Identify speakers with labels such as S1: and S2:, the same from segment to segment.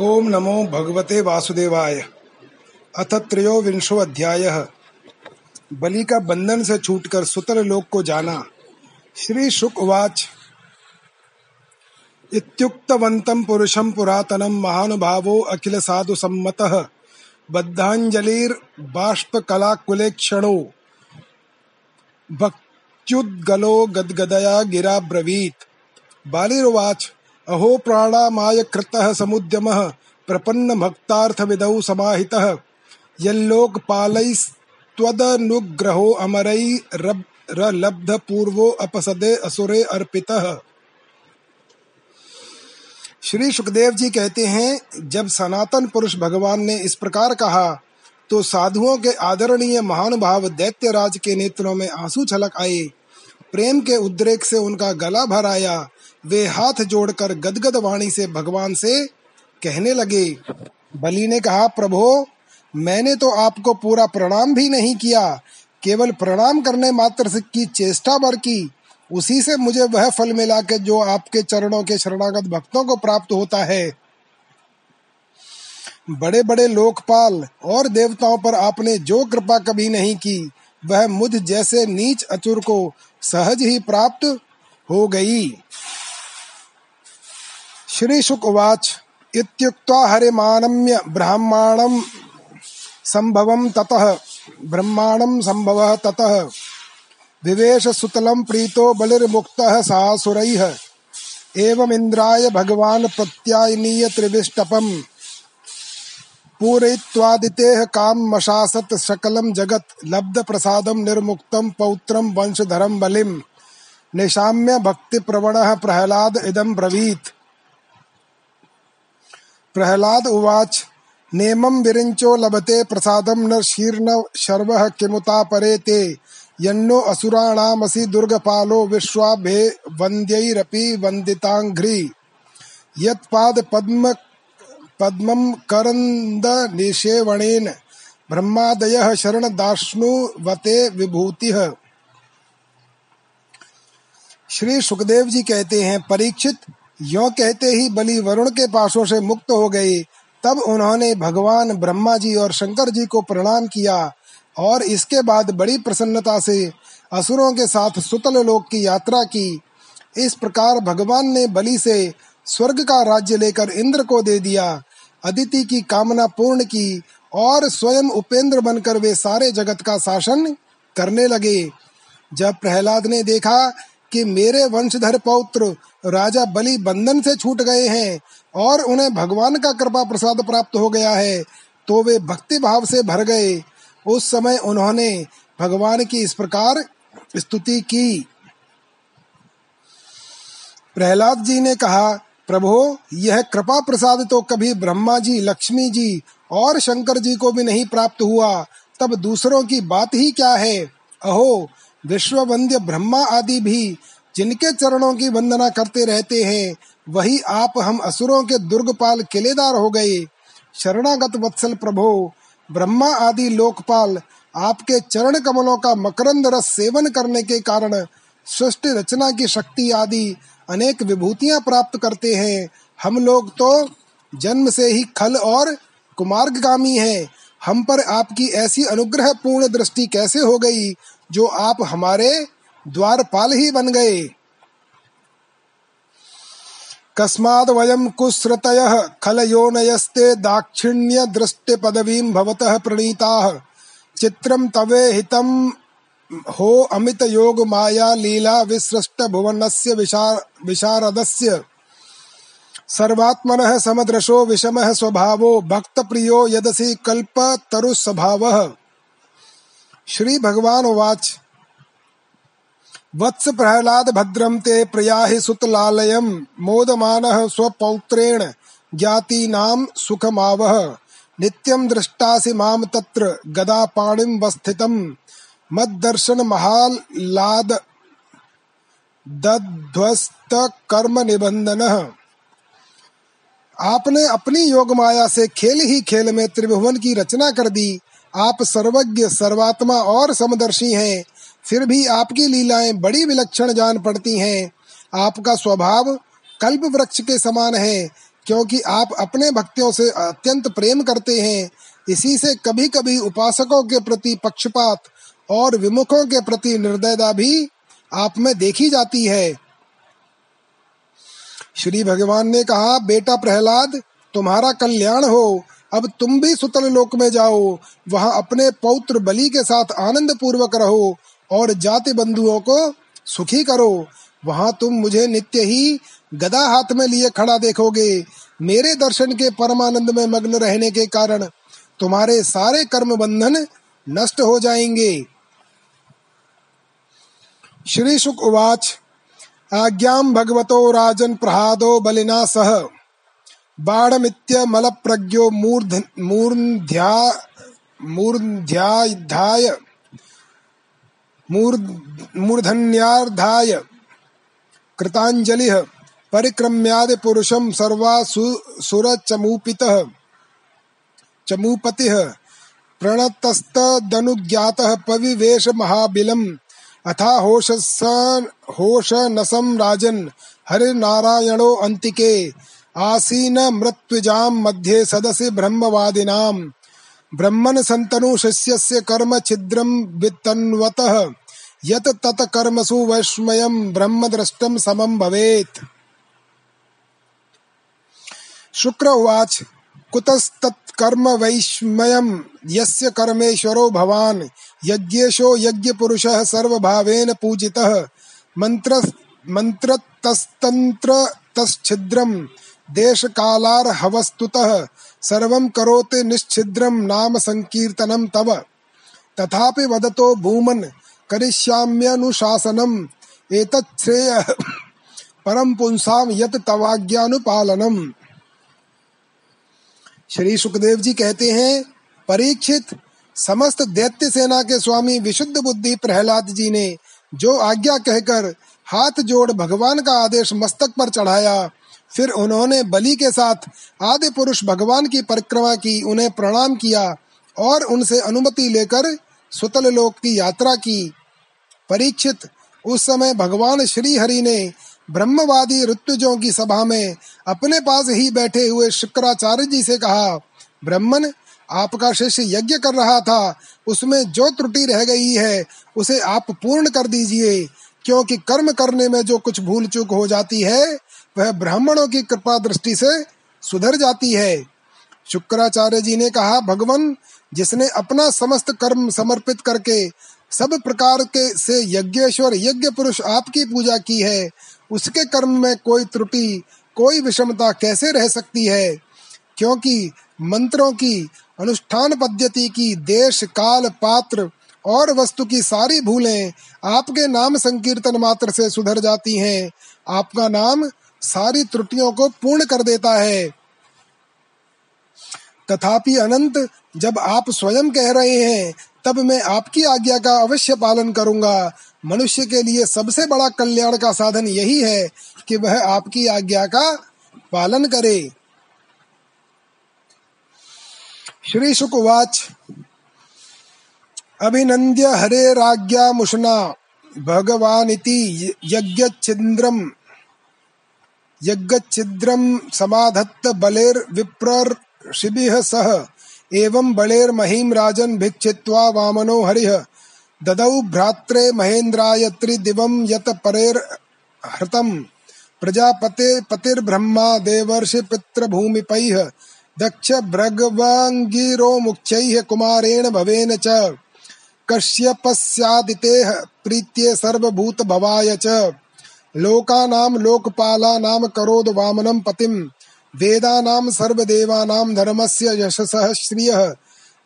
S1: ओम नमो भगवते वासुदेवाय। अथ त्रयोविंशो अध्याय। बलि का बंधन से छूटकर सुतल लोक को जाना। श्री शुक उवाच। इत्युक्तवन्तं पुरुषं पुरातनं महानुभावो अखिल साधु सम्मतः। बद्धाञ्जलिर्बाष्पकलाकुलेक्षणो भक्त्युद्गलो गदगदया गिरा ब्रवीत् बालिरुवाच। अहो प्राणामाय कृतः समुद्यमः प्रपन्न भक्तार्थविदौ समाहितः। यल्लोकपालैस्त्वदनुग्रहो पूर्वो अपसदे असुरे अर्पितः। श्री सुखदेव जी कहते हैं, जब सनातन पुरुष भगवान ने इस प्रकार कहा तो साधुओं के आदरणीय महानुभाव दैत्यराज के नेत्रों में आँसू छलक आए। प्रेम के उद्रेक से उनका गला भर आया। वे हाथ जोड़कर गदगद वाणी से भगवान से कहने लगे, बलि ने कहा, प्रभो, मैंने तो आपको पूरा प्रणाम भी नहीं किया। केवल प्रणाम करने मात्र से की चेष्टा भर की। उसी से मुझे वह फल मिला के जो आपके चरणों के शरणागत भक्तों को प्राप्त होता है। बड़े बड़े लोकपाल और देवताओं पर आपने जो कृपा कभी नहीं की, वह मुझ जैसे नीच अचुर को सहज ही प्राप्त हो गई। श्री शुक उवाच इत्युक्त्वा हरिमानम्य ब्राह्मणं संभवं ततः, ब्रह्माणं संभवः ततः। विवेश सुतलं प्रीतो बलिर्मुक्तः सासुरैः। एवमिन्द्राय भगवान् प्रत्यायनीय त्रिविष्टपम्। पूरयित्वादितेः काममशासत् जगत्, लब्धप्रसादं निर्मुक्तं पौत्रं वंशधरं बलिम् निशाम्य भक्तिप्रवणः प्रह्लाद इदं ब्रवीत्। प्रह्लाद उवाच, नेमं विरिञ्चो लभते प्रसादं न शीर्ण शर्वः किमुता परे ते यन्नो असुराणामसि दुर्गपालो विश्वाभे वन्द्यैरपि वन्दिताङ्घ्रि। यत्पाद पद्म पद्मं करन्द निषेवणेन ब्रह्मादयः शरणदाश्नुवते विभूतिः। श्री सुखदेव जी कहते हैं, परीक्षित, यो कहते ही बलि वरुण के पासों से मुक्त हो गए, तब उन्होंने भगवान ब्रह्मा जी और शंकर जी को प्रणाम किया और इसके बाद बड़ी प्रसन्नता से असुरों के साथ सुतल लोक की यात्रा की। इस प्रकार भगवान ने बलि से स्वर्ग का राज्य लेकर इंद्र को दे दिया। अदिति की कामना पूर्ण की और स्वयं उपेंद्र बनकर वे सारे जगत का शासन करने लगे। जब प्रहलाद ने देखा कि मेरे वंशधर पौत्र राजा बलि बंधन से छूट गए हैं और उन्हें भगवान का कृपा प्रसाद प्राप्त हो गया है तो वे भक्ति भाव से भर गए। उस समय उन्होंने भगवान की इस प्रकार स्तुति की। प्रहलाद जी ने कहा प्रभो, यह कृपा प्रसाद तो कभी ब्रह्मा जी, लक्ष्मी जी और शंकर जी को भी नहीं प्राप्त हुआ। तब दूसरों की बात ही क्या है? अहो विश्व वंद्य ब्रह्मा आदि भी जिनके चरणों की वंदना करते रहते हैं, वही आप हम असुरों के दुर्गपाल किलेदार हो गए। शरणागत वत्सल प्रभो, ब्रह्मा आदि लोकपाल आपके चरण कमलों का मकरंद रस सेवन करने के कारण, सृष्टि रचना की शक्ति आदि अनेक विभूतियाँ प्राप्त करते हैं। हम लोग तो जन्म से ही खल और कुमार्गामी हैं। हम पर आपकी ऐसी अनुग्रह पूर्ण दृष्टि कैसे हो गई, जो आप हमारे द्वारपाल ही बन गए? कस्माद् वयं कुस्रतयः खलयोनयस्ते दाक्षिण्य दृष्टि पदवीं भवतः प्रणीताः। चित्रं तवे हितं हो अमित योग माया लीला विसृष्ट भुवनस्य विशार विशारदस्य। समदृशो विषमः स्वभावो भक्त प्रियो यदसि कल्प तरु स्वभावः श्री भगवान वाच वत्स प्रहलाद भद्रम ते प्रयाहि सुतलालयं, मोदमानः स्वपौत्रेण ज्ञातीनां सुखमावह नित्यं दृष्टासि माँ तत्र गदापाणिं दर्शन महाल महालाद दध्वस्त कर्म निबंधन आपने अपनी योग माया से खेल ही खेल में त्रिभुवन की रचना कर दी। आप सर्वज्ञ, सर्वात्मा और समदर्शी हैं। फिर भी आपकी लीलाएँ बड़ी विलक्षण जान पड़ती हैं। आपका स्वभाव कल्प वृक्ष के समान है, क्योंकि आप अपने भक्तियों से अत्यंत प्रेम करते हैं। इसी से कभी कभी उपासकों के प्रति पक्षपात और विमुखों के प्रति निर्दयता भी आप में देखी जाती है। श्री भगवान ने कहा, बेटा प्रहलाद, तुम्हारा कल्याण हो, अब तुम भी सुतल लोक में जाओ, वहाँ अपने पौत्र बलि के साथ आनंद पूर्वक रहो और जाति बंधुओं को सुखी करो। वहाँ तुम मुझे नित्य ही गदा हाथ में लिए खड़ा देखोगे, मेरे दर्शन के परमानंद में मग्न रहने के कारण तुम्हारे सारे कर्म बंधन नष्ट हो जाएँगे। श्री शुक उवाच आज्ञां भगवतो राजन प्रहादो बलिना सह बाणमित्यमलप्रज्ञो मूर्ध मूर्ध्या मूर्ध्याधाय मूर्धन्यार्धाय, कृताञ्जलिः, परिक्रम्यादि पुरुषं सर्वा सुरचमूपितः, चमूपतिः, प्रणतस्तदनुज्ञातः पविवेश अथा होशनसं राजन् हरिनारायणो अन्तिके। आसीन मृत्युजाम मध्ये सदसि ब्रह्मवादिनाम। ब्रह्मन संतनु शिष्यस्य कर्म छिद्रम वितन्वतः यत तत कर्मसु वैष्मयम ब्रह्म दृष्टम समम भवेत्। शुक्र उवाच। कुतस्तत्कर्म वैष्मयम यस्य कर्मेश्वरो भवान्। यज्ञेशो यज्ञपुरुषः सर्वभावेन पूजितः। मंत्र देश कालार हवस्तुतः सर्वं करोति निश्छिद्रं नाम संकीर्तनम तव। तथापि वदतो भूमन, करिष्याम्यनुशासनम। एतच्छ्रेय परम पुंसाम यत तवाज्ञानुपालनम। श्री सुखदेव जी कहते हैं, परीक्षित समस्त दैत्य सेना के स्वामी विशुद्ध बुद्धि प्रहलाद जी ने जो आज्ञा कहकर हाथ जोड़ भगवान का आदेश मस्तक पर चढ़ाया, फिर उन्होंने बलि के साथ आदि पुरुष भगवान की परिक्रमा की, उन्हें प्रणाम किया और उनसे अनुमति लेकर सुतल लोक की यात्रा की। परीक्षित, उस समय भगवान श्री हरि ने ब्रह्मवादी ऋतुजों की सभा में अपने पास ही बैठे हुए शुक्राचार्य जी से कहा, ब्रह्मन आपका शिष्य यज्ञ कर रहा था, उसमें जो त्रुटि रह गई है, उसे आप पूर्ण कर दीजिए, क्योंकि कर्म करने में जो कुछ भूल चूक हो जाती है, वह ब्राह्मणों की कृपा दृष्टि से सुधर जाती है। शुक्राचार्य जी ने कहा, भगवान, जिसने अपना समस्त कर्म समर्पित करके सब प्रकार के से यज्ञेश्वर, यज्ञ पुरुष आपकी पूजा की है, उसके कर्म में कोई त्रुटि, कोई विषमता कैसे रह सकती है? क्योंकि मंत्रों की अनुष्ठान पद्धति की देश, काल, पात्र और वस्तु की सारी भूलें आपके नाम संकीर्तन मात्र से सुधर जाती हैं। आपका नाम सारी त्रुटियों को पूर्ण कर देता है। तथापि अनंत, जब आप स्वयं कह रहे हैं, तब मैं आपकी आज्ञा का अवश्य पालन करूँगा। मनुष्य के लिए सबसे बड़ा कल्याण का साधन यही है कि वह आपकी आज्ञा का पालन करे। श्री शुकवाच अभिनंद्य हरे राज्ञा मुषना भगवानिति यज्ञच्छिद्रम यज्ञच्छिद्रम समाधत्त बलेर विप्रर शिबिह सह, एवं बलेर महिम राजन भिक्षित्वा वामनो हरिह ददौ भ्रात्रे महेन्द्राय त्रिदिवं यत परेर हृतम। प्रजापते पतिर्ब्रह्मा देवर्षि पितृभूमिपैः दक्ष भृगवांगिरो मुख्यैः कुमारेण भवेन च। कश्यपस्यादितेः प्रीत्ये सर्वभूत भवाय च। लोकानां लोकपालानां करोद वामनं पतिं वेदानां सर्वदेवानां धर्मस्य यशसः श्रियः।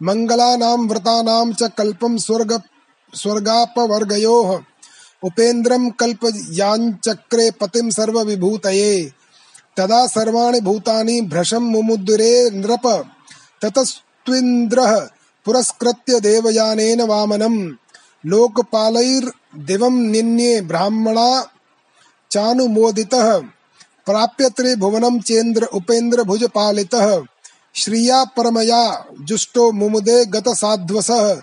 S1: मङ्गलानां व्रतानां च कल्पं स्वर्ग स्वर्गापवर्गयोः। उपेन्द्रं कल्पयाञ्चक्रे पतिं सर्वविभूतये। तदा सर्वाणि भूतानि भ्रशं मुमुद्रे नृप। ततस्त्विन्द्रः पुरस्कृत्य देवयानेन वामनं। लोकपालैर्दिवं निन्ये ब्राह्मणा चानुमोदितः। प्राप्य त्रिभुवनं चेन्द्र उपेन्द्र भुज पालितः श्रिया परमया जुष्टो मुमुदे गत साध्वसः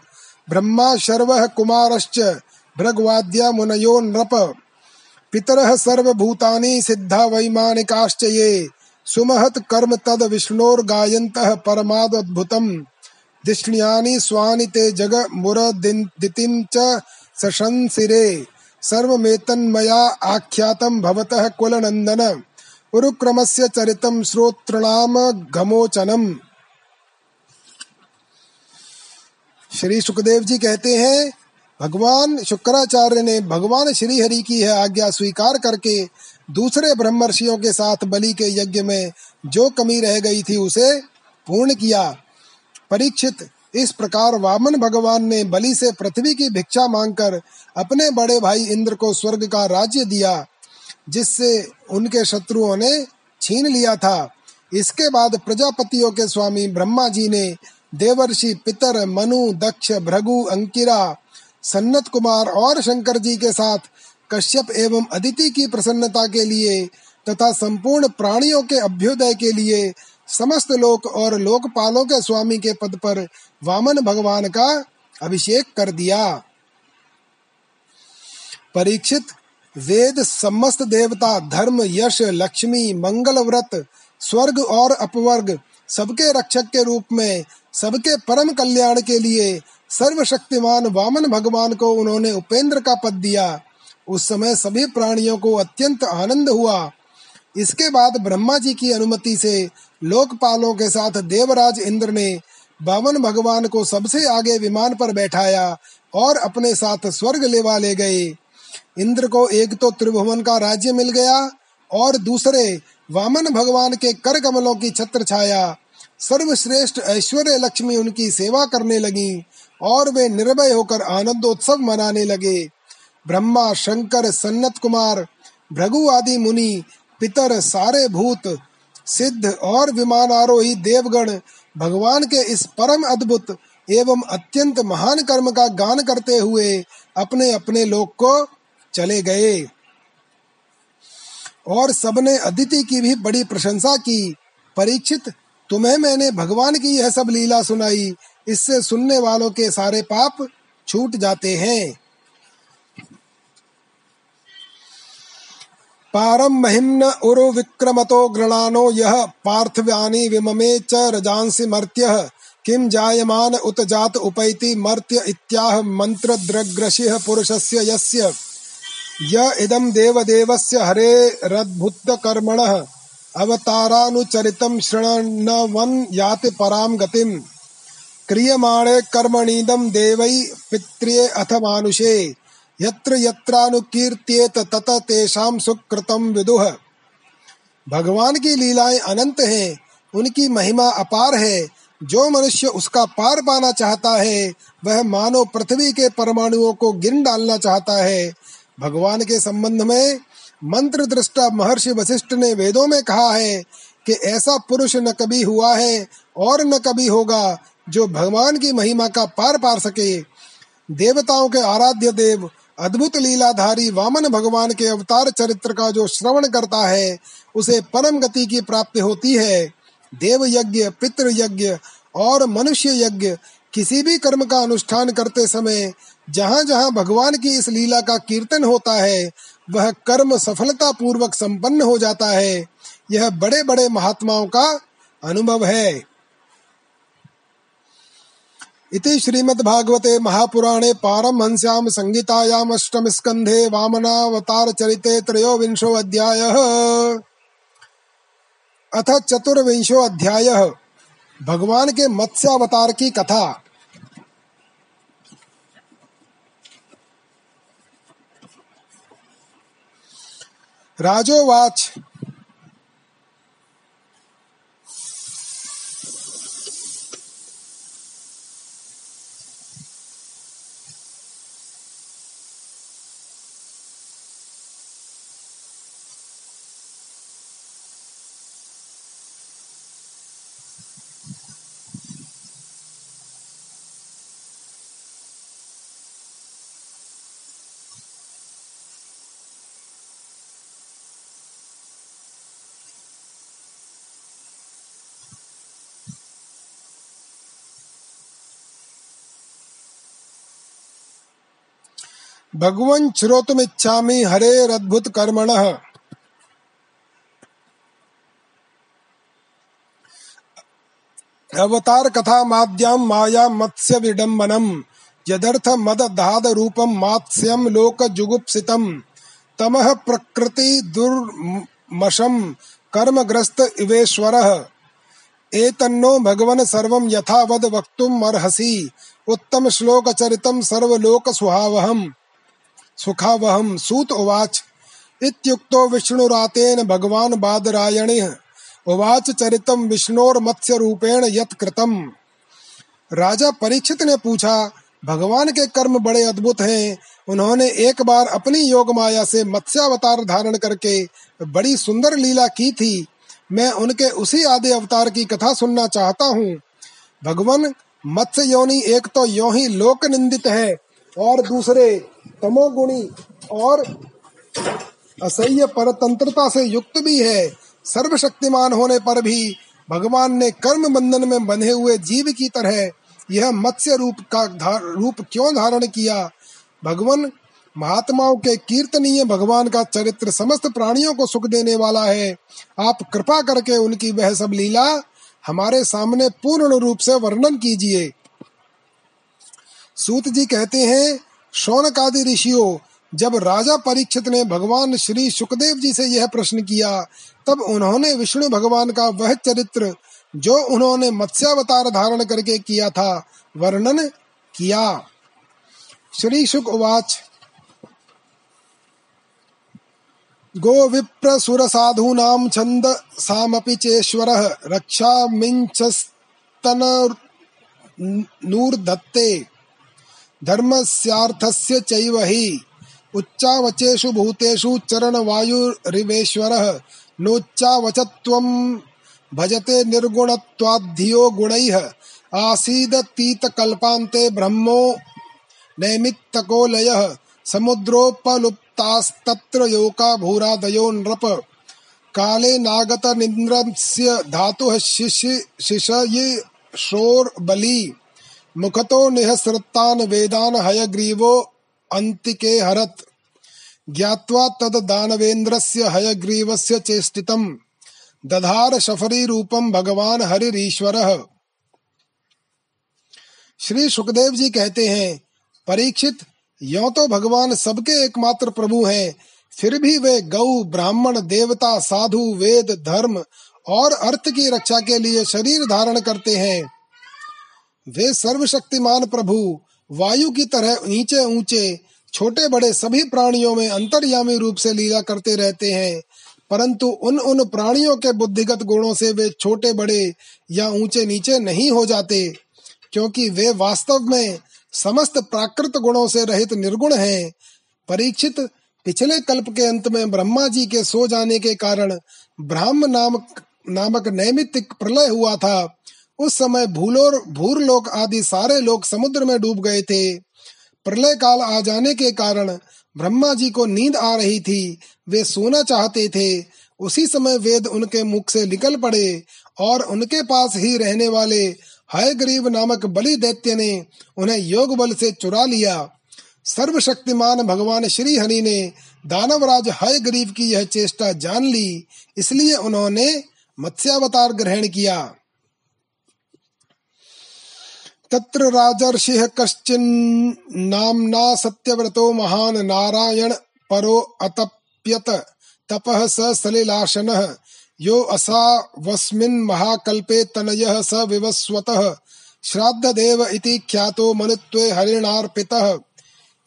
S1: ब्रह्मा शर्वः कुमारश्च भृगवाद्या मुनयो नृप। पितरः सर्वभूतानि सिद्धा वैमानिकाश्च ये सुमहत कर्म तद विष्णोर्गायन्तः परमाद्भुतम् दिष्ण्यानि स्वानि ते जग मुरदितिं च सशंसिरे। सर्वमेतन्मया आख्यातं भवतः कुलनन्दन। उरुक्रमस्य चरितं श्रोतृणाम घमोचनम श्री सुखदेव जी कहते हैं भगवान शुक्राचार्य ने भगवान श्री हरि की है आज्ञा स्वीकार करके दूसरे ब्रह्मर्षियों के साथ बलि के यज्ञ में जो कमी रह गई थी उसे पूर्ण किया। परीक्षित, इस प्रकार वामन भगवान ने बलि से पृथ्वी की भिक्षा मांगकर अपने बड़े भाई इंद्र को स्वर्ग का राज्य दिया, जिससे उनके शत्रुओं ने छीन लिया था। इसके बाद प्रजापतियों के स्वामी ब्रह्मा जी ने देवर्षि पितर, मनु, दक्ष, भृगु, अंकिरा सन्नत कुमार और शंकर जी के साथ कश्यप एवं अदिति की प्रसन्नता के लिए तथा संपूर्ण प्राणियों के अभ्युदय के लिए समस्त लोक और लोकपालों के स्वामी के पद पर वामन भगवान का अभिषेक कर दिया। परीक्षित वेद समस्त देवता, धर्म, यश, लक्ष्मी, मंगल व्रत, स्वर्ग और अपवर्ग सबके रक्षक के रूप में सबके परम कल्याण के लिए सर्वशक्तिमान वामन भगवान को उन्होंने उपेंद्र का पद दिया। उस समय सभी प्राणियों को अत्यंत आनंद हुआ। इसके बाद ब्रह्मा जी की अनुमति से लोकपालों के साथ देवराज इंद्र ने बावन भगवान को सबसे आगे विमान पर बैठाया और अपने साथ स्वर्ग लेवा ले गए। इंद्र को एक तो त्रिभुवन का राज्य मिल गया और दूसरे वामन भगवान के कर कमलों की छत्र छाया। सर्वश्रेष्ठ ऐश्वर्य लक्ष्मी उनकी सेवा करने लगी। और वे निर्भय होकर आनंदोत्सव मनाने लगे। ब्रह्मा, शंकर, सन्नत कुमार, भृगु आदि मुनि, पितर, सारे भूत, सिद्ध और विमान आरोही देवगण भगवान के इस परम अद्भुत एवं अत्यंत महान कर्म का गान करते हुए अपने अपने लोक को चले गए। और सबने अदिति की भी बड़ी प्रशंसा की। परीक्षित, तुम्हें मैंने भगवान की यह सब लीला सुनाई। इससे सुनने वालों के सारे पाप छूट जाते हैं। पारम महिम्न उरु विक्रमतो गृणानो यह पार्थिव्यानि विममे च रजांसि मर्त्य किम जायमान उत जात उपैति मर्त्य इत्याह मंत्र द्रग्रशिह पुरुषस्य यस्य। य इदं देवदेवस्य हरे रद्भुत कर्मणः अवतारानुचरितं शृण्वन् याति परां गतिम्। क्रियमाणे कर्मणीदं देवै पित्र्ये अथ मानुषे। यत्र यत्रानुकीर्त्येत तत तेषाम सुकृतम विदुह भगवान की लीलाएँ अनंत हैं, उनकी महिमा अपार है। जो मनुष्य उसका पार पाना चाहता है, वह मानो पृथ्वी के परमाणुओं को गिन डालना चाहता है। भगवान के संबंध में मंत्र दृष्टा महर्षि वशिष्ठ ने वेदों में कहा है कि ऐसा पुरुष न कभी हुआ है और न कभी होगा जो भगवान की महिमा का पार पार सके। देवताओं के आराध्य देव, अद्भुत लीलाधारी वामन भगवान के अवतार चरित्र का जो श्रवण करता है, उसे परम गति की प्राप्ति होती है। देव यज्ञ पितृ यज्ञ और मनुष्य यज्ञ किसी भी कर्म का अनुष्ठान करते समय जहाँ जहाँ भगवान की इस लीला का कीर्तन होता है, वह कर्म सफलता पूर्वक संपन्न हो जाता है। यह बड़े बड़े महात्माओं का अनुभव है। इति श्रीमद्भागवते महापुराणे पारमहंस्यां संहितायाम् अष्टमस्कन्धे वामनावतारचरिते त्रयोविंशो अध्यायः। अथ चतुर्विंशो अध्यायः। भगवान के मत्स्यावतार की कथा। राजोवाच भगवन् श्रोतुमिच्छामि हरेरद्भुतकर्मणः अवतार कथा माद्याम माया मत्स्य विडम्बनम, यदर्थ मद दाद रूपम मात्स्यम लोक जुगुप्सितम। तमह प्रकृति दुर्मशम, कर्मग्रस्त इवेश्वर। एतन्नो भगवन सर्वं यथावद वक्तुम अर्हसि उत्तम श्लोक चरितम सर्वलोक सुहावहम सुखावहम सूत उवाच। इत्युक्तो विष्णुरातेन भगवान बादरायणिः। उवाच चरितम विष्णोर मत्स्य रूपेण यत कृतम। राजा परीक्षित ने पूछा, भगवान के कर्म बड़े अद्भुत हैं। उन्होंने एक बार अपनी योग माया से मत्स्यावतार धारण करके बड़ी सुंदर लीला की थी। मैं उनके उसी आदि अवतार की कथा सुनना चाहता हूँ। भगवान मत्स्य योनि एक तो यो ही लोक निंदित है और दूसरे तमोगुणी और असह्य परतंत्रता से युक्त भी है। सर्वशक्तिमान होने पर भी भगवान ने कर्म बंधन में बंधे हुए जीव की तरह यह मत्स्य रूप का धार, रूप क्यों धारण किया? भगवान महात्माओं के कीर्तनीय भगवान का चरित्र समस्त प्राणियों को सुख देने वाला है। आप कृपा करके उनकी वह सब लीला हमारे सामने पूर्ण रूप से वर्णन कीजिए। सूत जी कहते हैं शौनक आदि ऋषियों, जब राजा परीक्षित ने भगवान श्री सुखदेव जी से यह प्रश्न किया, तब उन्होंने विष्णु भगवान का वह चरित्र, जो उन्होंने मत्स्यावतार धारण करके किया था, वर्णन किया। श्री शुक उवाच। गो विप्र सुर साधूनाम छंद सामपि चेश्वर रक्षा मिंचस्तन नूर्धत्ते धर्मस्यार्थस्य चैव हि। उच्चावचेषु भूतेषु चरण वायुरिवेश्वर नोच्चावचत्वं भजते निर्गुणत्वाद्धियो गुणैः। आसीदतीतकल्पान्ते ब्रह्मो नैमित्तको समुद्रोपलुप्तास्तत्र योका भूरादयो नृप। काले नागत निन्द्रस्य धातुः शिशये शोर्बली मुखतो निःसृतान् वेदान् हयग्रीवो अन्तिके हरत्। ज्ञात्वा तद दानवेन्द्रस्य हयग्रीवस्य चेष्टितम्। दधार शफरी रूपम भगवान हरिश्वर श्री सुखदेव जी कहते हैं, परीक्षित, यो तो भगवान सबके एकमात्र प्रभु हैं, फिर भी वे गौ, ब्राह्मण, देवता, साधु, वेद, धर्म और अर्थ की रक्षा के लिए शरीर धारण करते हैं। वे सर्वशक्तिमान प्रभु, वायु की तरह ऊँचे ऊँचे, छोटे बड़े सभी प्राणियों में अंतर्यामी रूप से लीला करते रहते हैं, परंतु उन उन प्राणियों के बुद्धिगत गुणों से वे छोटे बड़े या ऊँचे नीचे नहीं हो जाते, क्योंकि वे वास्तव में समस्त प्राकृत गुणों से रहित निर्गुण हैं। परीक्षित पिछले कल्प के अंत में ब्रह्मा जी के सो जाने के कारण ब्राह्म नामक नामक नैमित्तिक प्रलय हुआ था। उस समय भूलोर, भूरलोक आदि सारे लोग समुद्र में डूब गए थे। प्रलय काल आ जाने के कारण ब्रह्मा जी को नींद आ रही थी। वे सोना चाहते थे। उसी समय वेद उनके मुख से निकल पड़े और उनके पास ही रहने वाले हय गरीब नामक बलि दैत्य ने उन्हें योग बल से चुरा लिया। सर्वशक्तिमान भगवान श्री हरि ने दानवराज हय गरीब की यह चेष्टा जान ली। इसलिए उन्होंने मत्स्यावतार ग्रहण किया। तत्र राजर्षिः कश्चिन्नाम्ना सत्यव्रतो महान् नारायण परो अतप्यत, तपः स सलिलाशनः। यो असावस्मिन् महाकल्पे तनयः स विवस्वतः। श्राद्धदेव इति ख्यातो मनुत्वे हरिणार्पितः।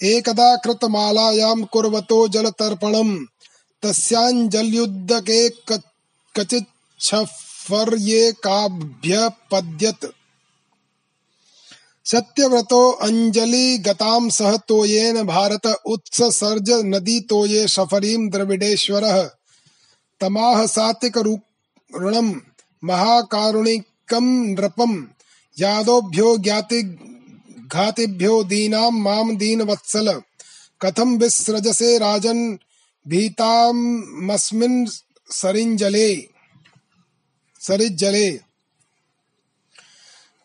S1: एकदा कृतमालायां कुर्वतो जलतर्पणम्। तस्याञ्जल्युद्दके कचित् काभ्यपद्यत सत्यव्रतो अंजलि गताम सह तोयेन भारत उत्सर्ज नदी तोये शफरीम द्रविडेश्वर। तमाह सात्विक ऋणम महाकारुणिकम नृपम, यादोभ्यो ज्ञाति घातिभ्यो दीनाम माम दीन वत्सल कथम विसृजसे राजन, भीतामस्मिन् सरिंजले सरिज्जले।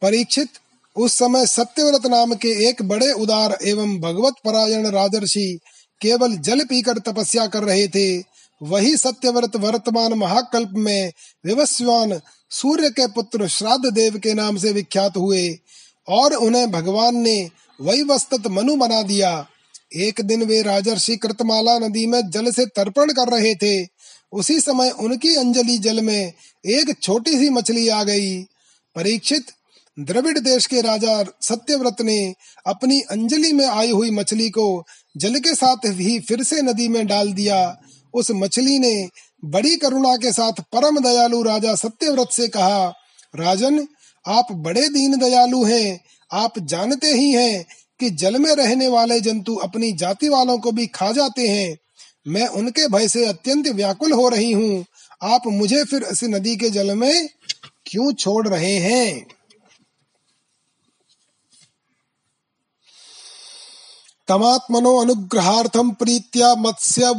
S1: परीक्षित उस समय सत्यव्रत नाम के एक बड़े उदार एवं भगवत परायण राजर्षि केवल जल पीकर तपस्या कर रहे थे, वही सत्यव्रत वर्तमान महाकल्प में विवस्वान सूर्य के पुत्र श्राद्ध देव के नाम से विख्यात हुए और उन्हें भगवान ने वही वस्तत मनु बना दिया। एक दिन वे राजर्षि कृतमाला नदी में जल से तर्पण कर रहे थे। उसी समय उनकी अंजलि जल में एक छोटी सी मछली आ गई। परीक्षित द्रविड़ देश के राजा सत्यव्रत ने अपनी अंजलि में आई हुई मछली को जल के साथ ही फिर से नदी में डाल दिया। उस मछली ने बड़ी करुणा के साथ परम दयालु राजा सत्यव्रत से कहा, राजन, आप बड़े दीन दयालु हैं। आप जानते ही हैं कि जल में रहने वाले जंतु अपनी जाति वालों को भी खा जाते हैं। मैं उनके भय से अत्यंत व्याकुल हो रही हूँ। आप मुझे फिर इस नदी के जल में क्यों छोड़ रहे हैं? तमात्मनो अनुग्रहार्थम प्रीत्या मत्स्य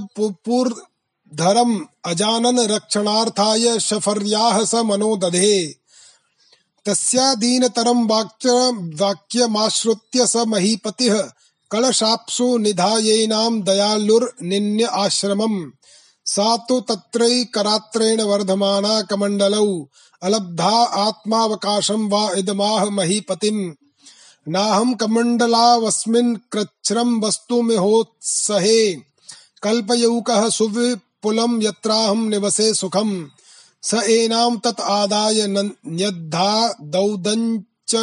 S1: धरम अजानन रक्षणार्थाय शफर्याह स मनो दधे। तस्यादीनतरं वाक्य, वाक्यमाश्रुत्य स महीपतिः कलशाप्सु निधायैनां दयालुर्निन्य आश्रमम्। सा तु तत्रैकरात्रेण वर्धमाना कमण्डलौ। अलब्धा आत्मावकाशं वा इदमाह महीपतिम्। नाहं कमण्डलावस्मिन् कृच्छ्रं वस्तुमिहोत्सहे। कल्पयौकः सुविपुलं यत्राहं निवसे सुखम। स एनाम तत् आदाय न्यद्धा दौदञ्च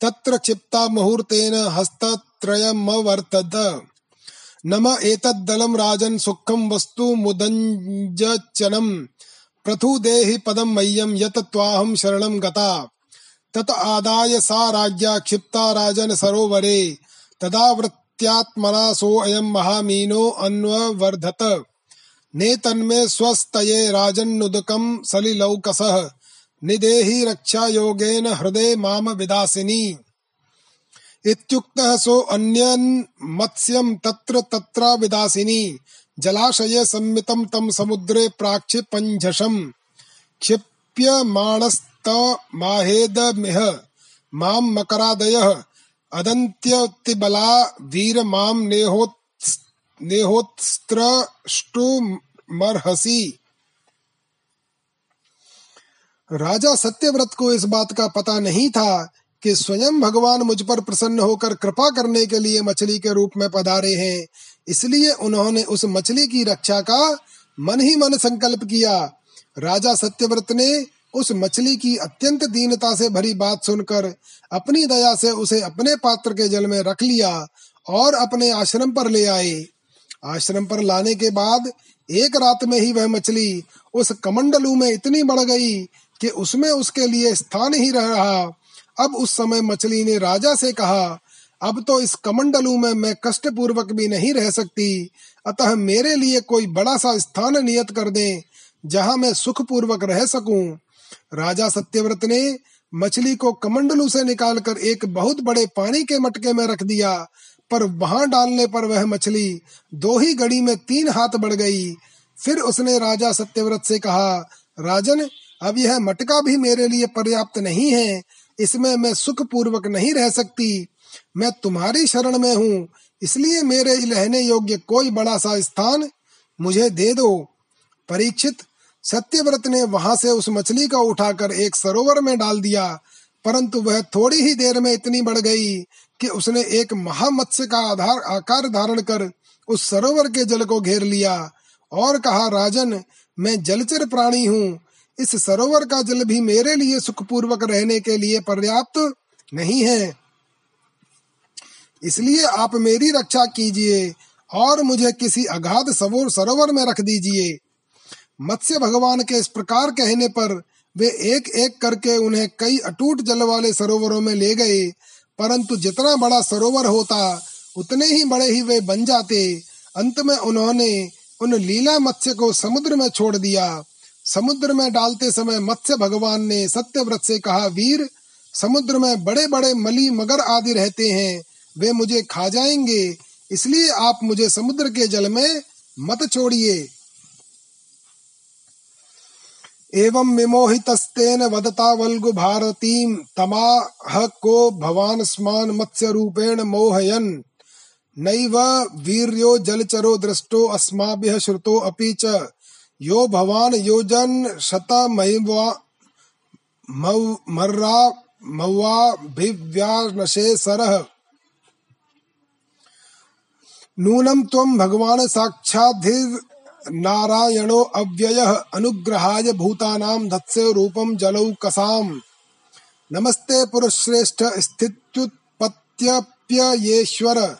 S1: तत्र क्षिप्ता मुहूर्तेन हस्तत्रयमवर्तत। नम एतद्दलं राजन् सुखं वस्तु मुदञ्जचनम्। प्रथु देहि पदं मह्यं यत त्वाहं शरणं गता। तत आदाय सा राज्ञा क्षिप्ता राजन सरोवरे। तदा वृत्त्यात्मना सोऽयं महामीनो अन्ववर्धत। नेतन्मे स्वस्तये राजन्नुदकं सलिलौकसः। निदेहि रक्षायोगेन हृदय माम विदासिनी। इत्युक्तः सो अन्यन् मत्स्यं तत्र तत्रा विदासिनी। जलाशये संमितं तं समुद्रे प्राक्षिपञ्झषम्। क्षिप्यमाणस्तमाहेदमिह माँ मकरादयः। अदन्त्यतिबला वीर माँ नेहोत् राजा सत्यव्रत को इस बात का पता नहीं था कि स्वयं भगवान मुझ पर प्रसन्न होकर कृपा करने के लिए मछली के रूप में पधारे हैं। इसलिए उन्होंने उस मछली की रक्षा का मन ही मन संकल्प किया। राजा सत्यव्रत ने उस मछली की अत्यंत दीनता से भरी बात सुनकर, अपनी दया से उसे अपने पात्र के जल में रख लिया और अपने आश्रम पर ले आए। आश्रम पर लाने के बाद एक रात में ही वह मछली उस कमंडलू में इतनी बढ़ गई कि उसमें उसके लिए स्थान ही रह रहा। अब उस समय मछली ने राजा से कहा, अब तो इस कमंडलू में मैं कष्ट पूर्वक भी नहीं रह सकती। अतः मेरे लिए कोई बड़ा सा स्थान नियत कर दे, जहाँ मैं सुख पूर्वक रह सकूँ। राजा सत्यव्रत ने मछली को कमंडलू से निकालकर एक बहुत बड़े पानी के मटके में रख दिया, पर वहाँ डालने पर वह मछली दो ही घड़ी में तीन हाथ बढ़ गई। फिर उसने राजा सत्यव्रत से कहा, राजन, अब यह मटका भी मेरे लिए पर्याप्त नहीं है। इसमें मैं सुख पूर्वक नहीं रह सकती। मैं तुम्हारी शरण में हूँ। इसलिए मेरे रहने योग्य कोई बड़ा सा स्थान मुझे दे दो। परीक्षित सत्यव्रत ने वहाँ से उस मछली को उठाकर एक सरोवर में डाल दिया, परंतु वह थोड़ी ही देर में इतनी बढ़ गई कि उसने एक महामत्स्य का आधार, आकार धारण कर उस सरोवर के जल को घेर लिया और कहा, राजन, मैं जलचर प्राणी हूँ। इस सरोवर का जल भी मेरे लिए सुखपूर्वक रहने के लिए पर्याप्त नहीं है। इसलिए आप मेरी रक्षा कीजिए और मुझे किसी अगाध सरोवर में रख दीजिए। मत्स्य भगवान के इस प्रकार कहने पर वे एक एक करके उन्हें कई अटूट जल वाले सरोवरों में ले गए, परंतु जितना बड़ा सरोवर होता, उतने ही बड़े ही वे बन जाते। अंत में उन्होंने उन लीला मत्स्य को समुद्र में छोड़ दिया। समुद्र में डालते समय मत्स्य भगवान ने सत्यव्रत से कहा, वीर, समुद्र में बड़े बड़े मली मगर आदि रहते हैं, वे मुझे खा जाएँगे, इसलिए आप मुझे समुद्र के जल में मत छोड़िए। एवं विमोहितस्तेन वदता वल्गु भारतीं तमाह को भवान स्मान मत्स्य रूपेण मोहयन। नैव वीर्यो जलचरो दृष्टो अस्माभिः श्रुतो अपि च। यो भवान योजन शतमैवा मर्रा मौवाभिव्यानशे सरः। नूनं त्वं भगवान् साक्षाद्धिर् नारायणो अव्ययः अनुग्रहाय भूतानां धत्से रूपं जलौकसाम् नमस्ते पुरुषश्रेष्ठ स्थित्युत्पत्त्यप्ययेश्वर।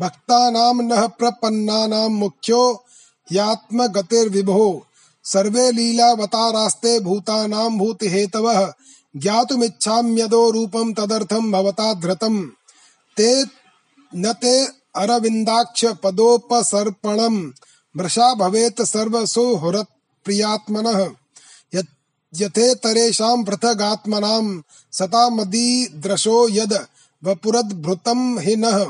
S1: भक्तानां नः प्रपन्नानां मुख्यो यात्मगतिर्विभो। सर्वे लीलावतारास्ते भूतानां भूतिहेतवः। ज्ञातुमिच्छाम्यदो रूपं तदर्थं भवता धृतम्। ते न ते अरविन्दाक्ष पदोपसर्पणम् मृषा भवेत् सर्वसुहृत् प्रियात्मनः। यथेतरेषां पृथगात्मनां सता मदीदृशो यद वपुरद्भृतं हि नः।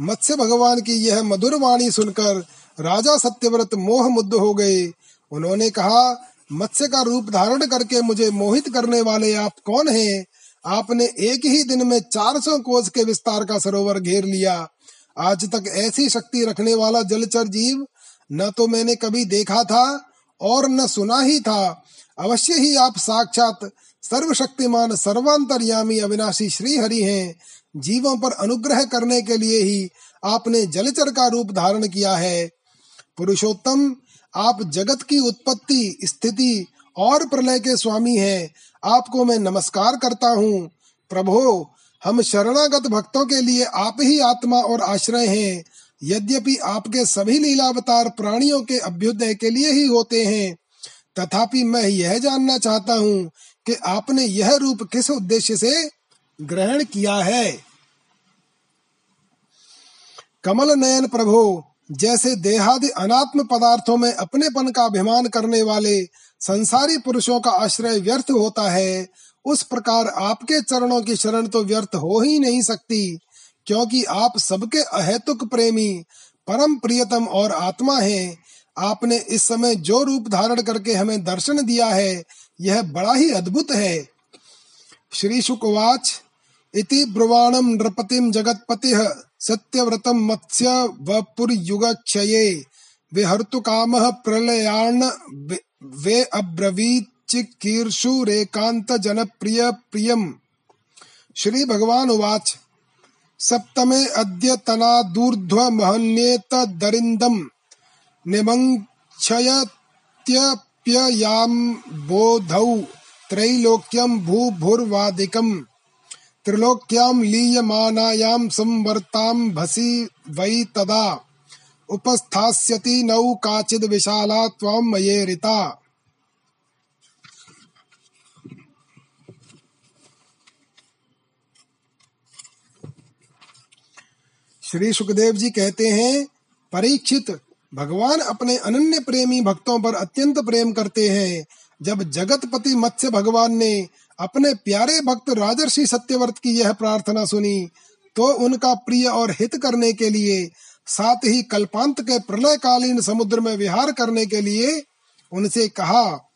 S1: मत्स्य भगवान की यह मधुर वाणी सुनकर राजा सत्यव्रत मोह मुद्ध हो गए। उन्होंने कहा, मत्स्य का रूप धारण करके मुझे मोहित करने वाले आप कौन हैं? आपने एक ही दिन में चार सौ कोस के विस्तार का सरोवर घेर लिया। आज तक ऐसी शक्ति रखने वाला जलचर जीव न तो मैंने कभी देखा था और न सुना ही था। अवश्य ही आप साक्षात सर्वशक्तिमान, सर्वांतरयामी अविनाशी श्री हरि हैं। जीवों पर अनुग्रह करने के लिए ही आपने जलचर का रूप धारण किया है। पुरुषोत्तम, आप जगत की उत्पत्ति, स्थिति और प्रलय के स्वामी हैं। आपको मैं नमस्कार करता हूँ। प्रभो हम शरणागत भक्तों के लिए आप ही आत्मा और आश्रय हैं। यद्यपि आपके सभी लीलावतार प्राणियों के अभ्युदय के लिए ही होते हैं। तथापि मैं यह जानना चाहता हूँ कि आपने यह रूप किस उद्देश्य से ग्रहण किया है। कमल नयन प्रभु, जैसे देहादि अनात्म पदार्थों में अपनेपन का अभिमान करने वाले संसारी पुरुषों का आश्रय व्यर्थ होता है उस प्रकार आपके चरणों की शरण तो व्यर्थ हो ही नहीं सकती, क्योंकि आप सबके अहेतुक प्रेमी, परम प्रियतम और आत्मा हैं। आपने इस समय जो रूप धारण करके हमें दर्शन दिया है, यह बड़ा ही अद्भुत है। श्री शुकवाच इति ब्रुवाणम नृपतिम जगतपति सत्यव्रतम मत्स्य वपुर्युगक्षये विहर्तु काम प्रलयाण वे अब्रवीत चिकीर्षुरेकान्तजनप्रियप्रियम् श्रीभगवान् उवाच। सप्तमे अद्यतनादूर्ध्वमहन्येतदरिन्दम् निमङ्क्षयत्यप्ययाम्बोधौ त्रैलोक्यं भूभुर्वादिकम्। त्रिलोक्यां लीयमानायां संवर्तां भसि वै तदा। उपस्थास्यति नौ काचिद् विशाला त्वां मयेरिता। श्री सुखदेव जी कहते हैं, परीक्षित, भगवान अपने अनन्य प्रेमी भक्तों पर अत्यंत प्रेम करते हैं। जब जगतपति मत्स्य भगवान ने अपने प्यारे भक्त राजर्षि सत्यव्रत की यह प्रार्थना सुनी तो उनका प्रिय और हित करने के लिए, साथ ही कल्पांत के प्रलय कालीन समुद्र में विहार करने के लिए उनसे कहा।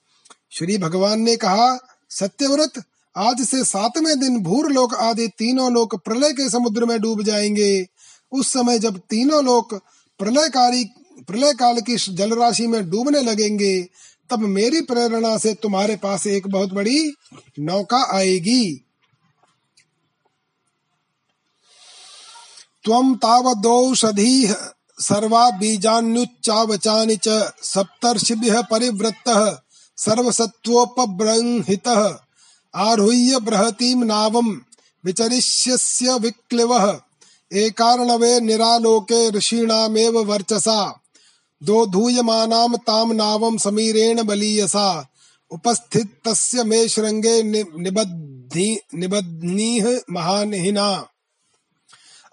S1: श्री भगवान ने कहा, सत्यव्रत, आज से सातवें दिन भूर लोक आदि तीनों लोक प्रलय के समुद्र में डूब जाएँगे। उस समय जब तीनों लोग प्रलयकारी प्रलय काल की जलराशि में डूबने लगेंगे, तब मेरी प्रेरणा से तुम्हारे पास एक बहुत बड़ी नौका आएगी। सर्वा बीजान्युच्चावचानि च सप्तर्षिभिः परिवृत्तः सर्वसत्त्वोपबृंहितः आरुह्य बृहतीं नावं विचरिष्यस्य विक्लिवः। एकार्णवे निरालोके ऋषीणामेव वर्चसा। दो धूयमानाम ताम नावम समीरेण बलीयसा। उपस्थित तस्य मे श्रृंगे निबद्धि निबध्नीह महानहिना।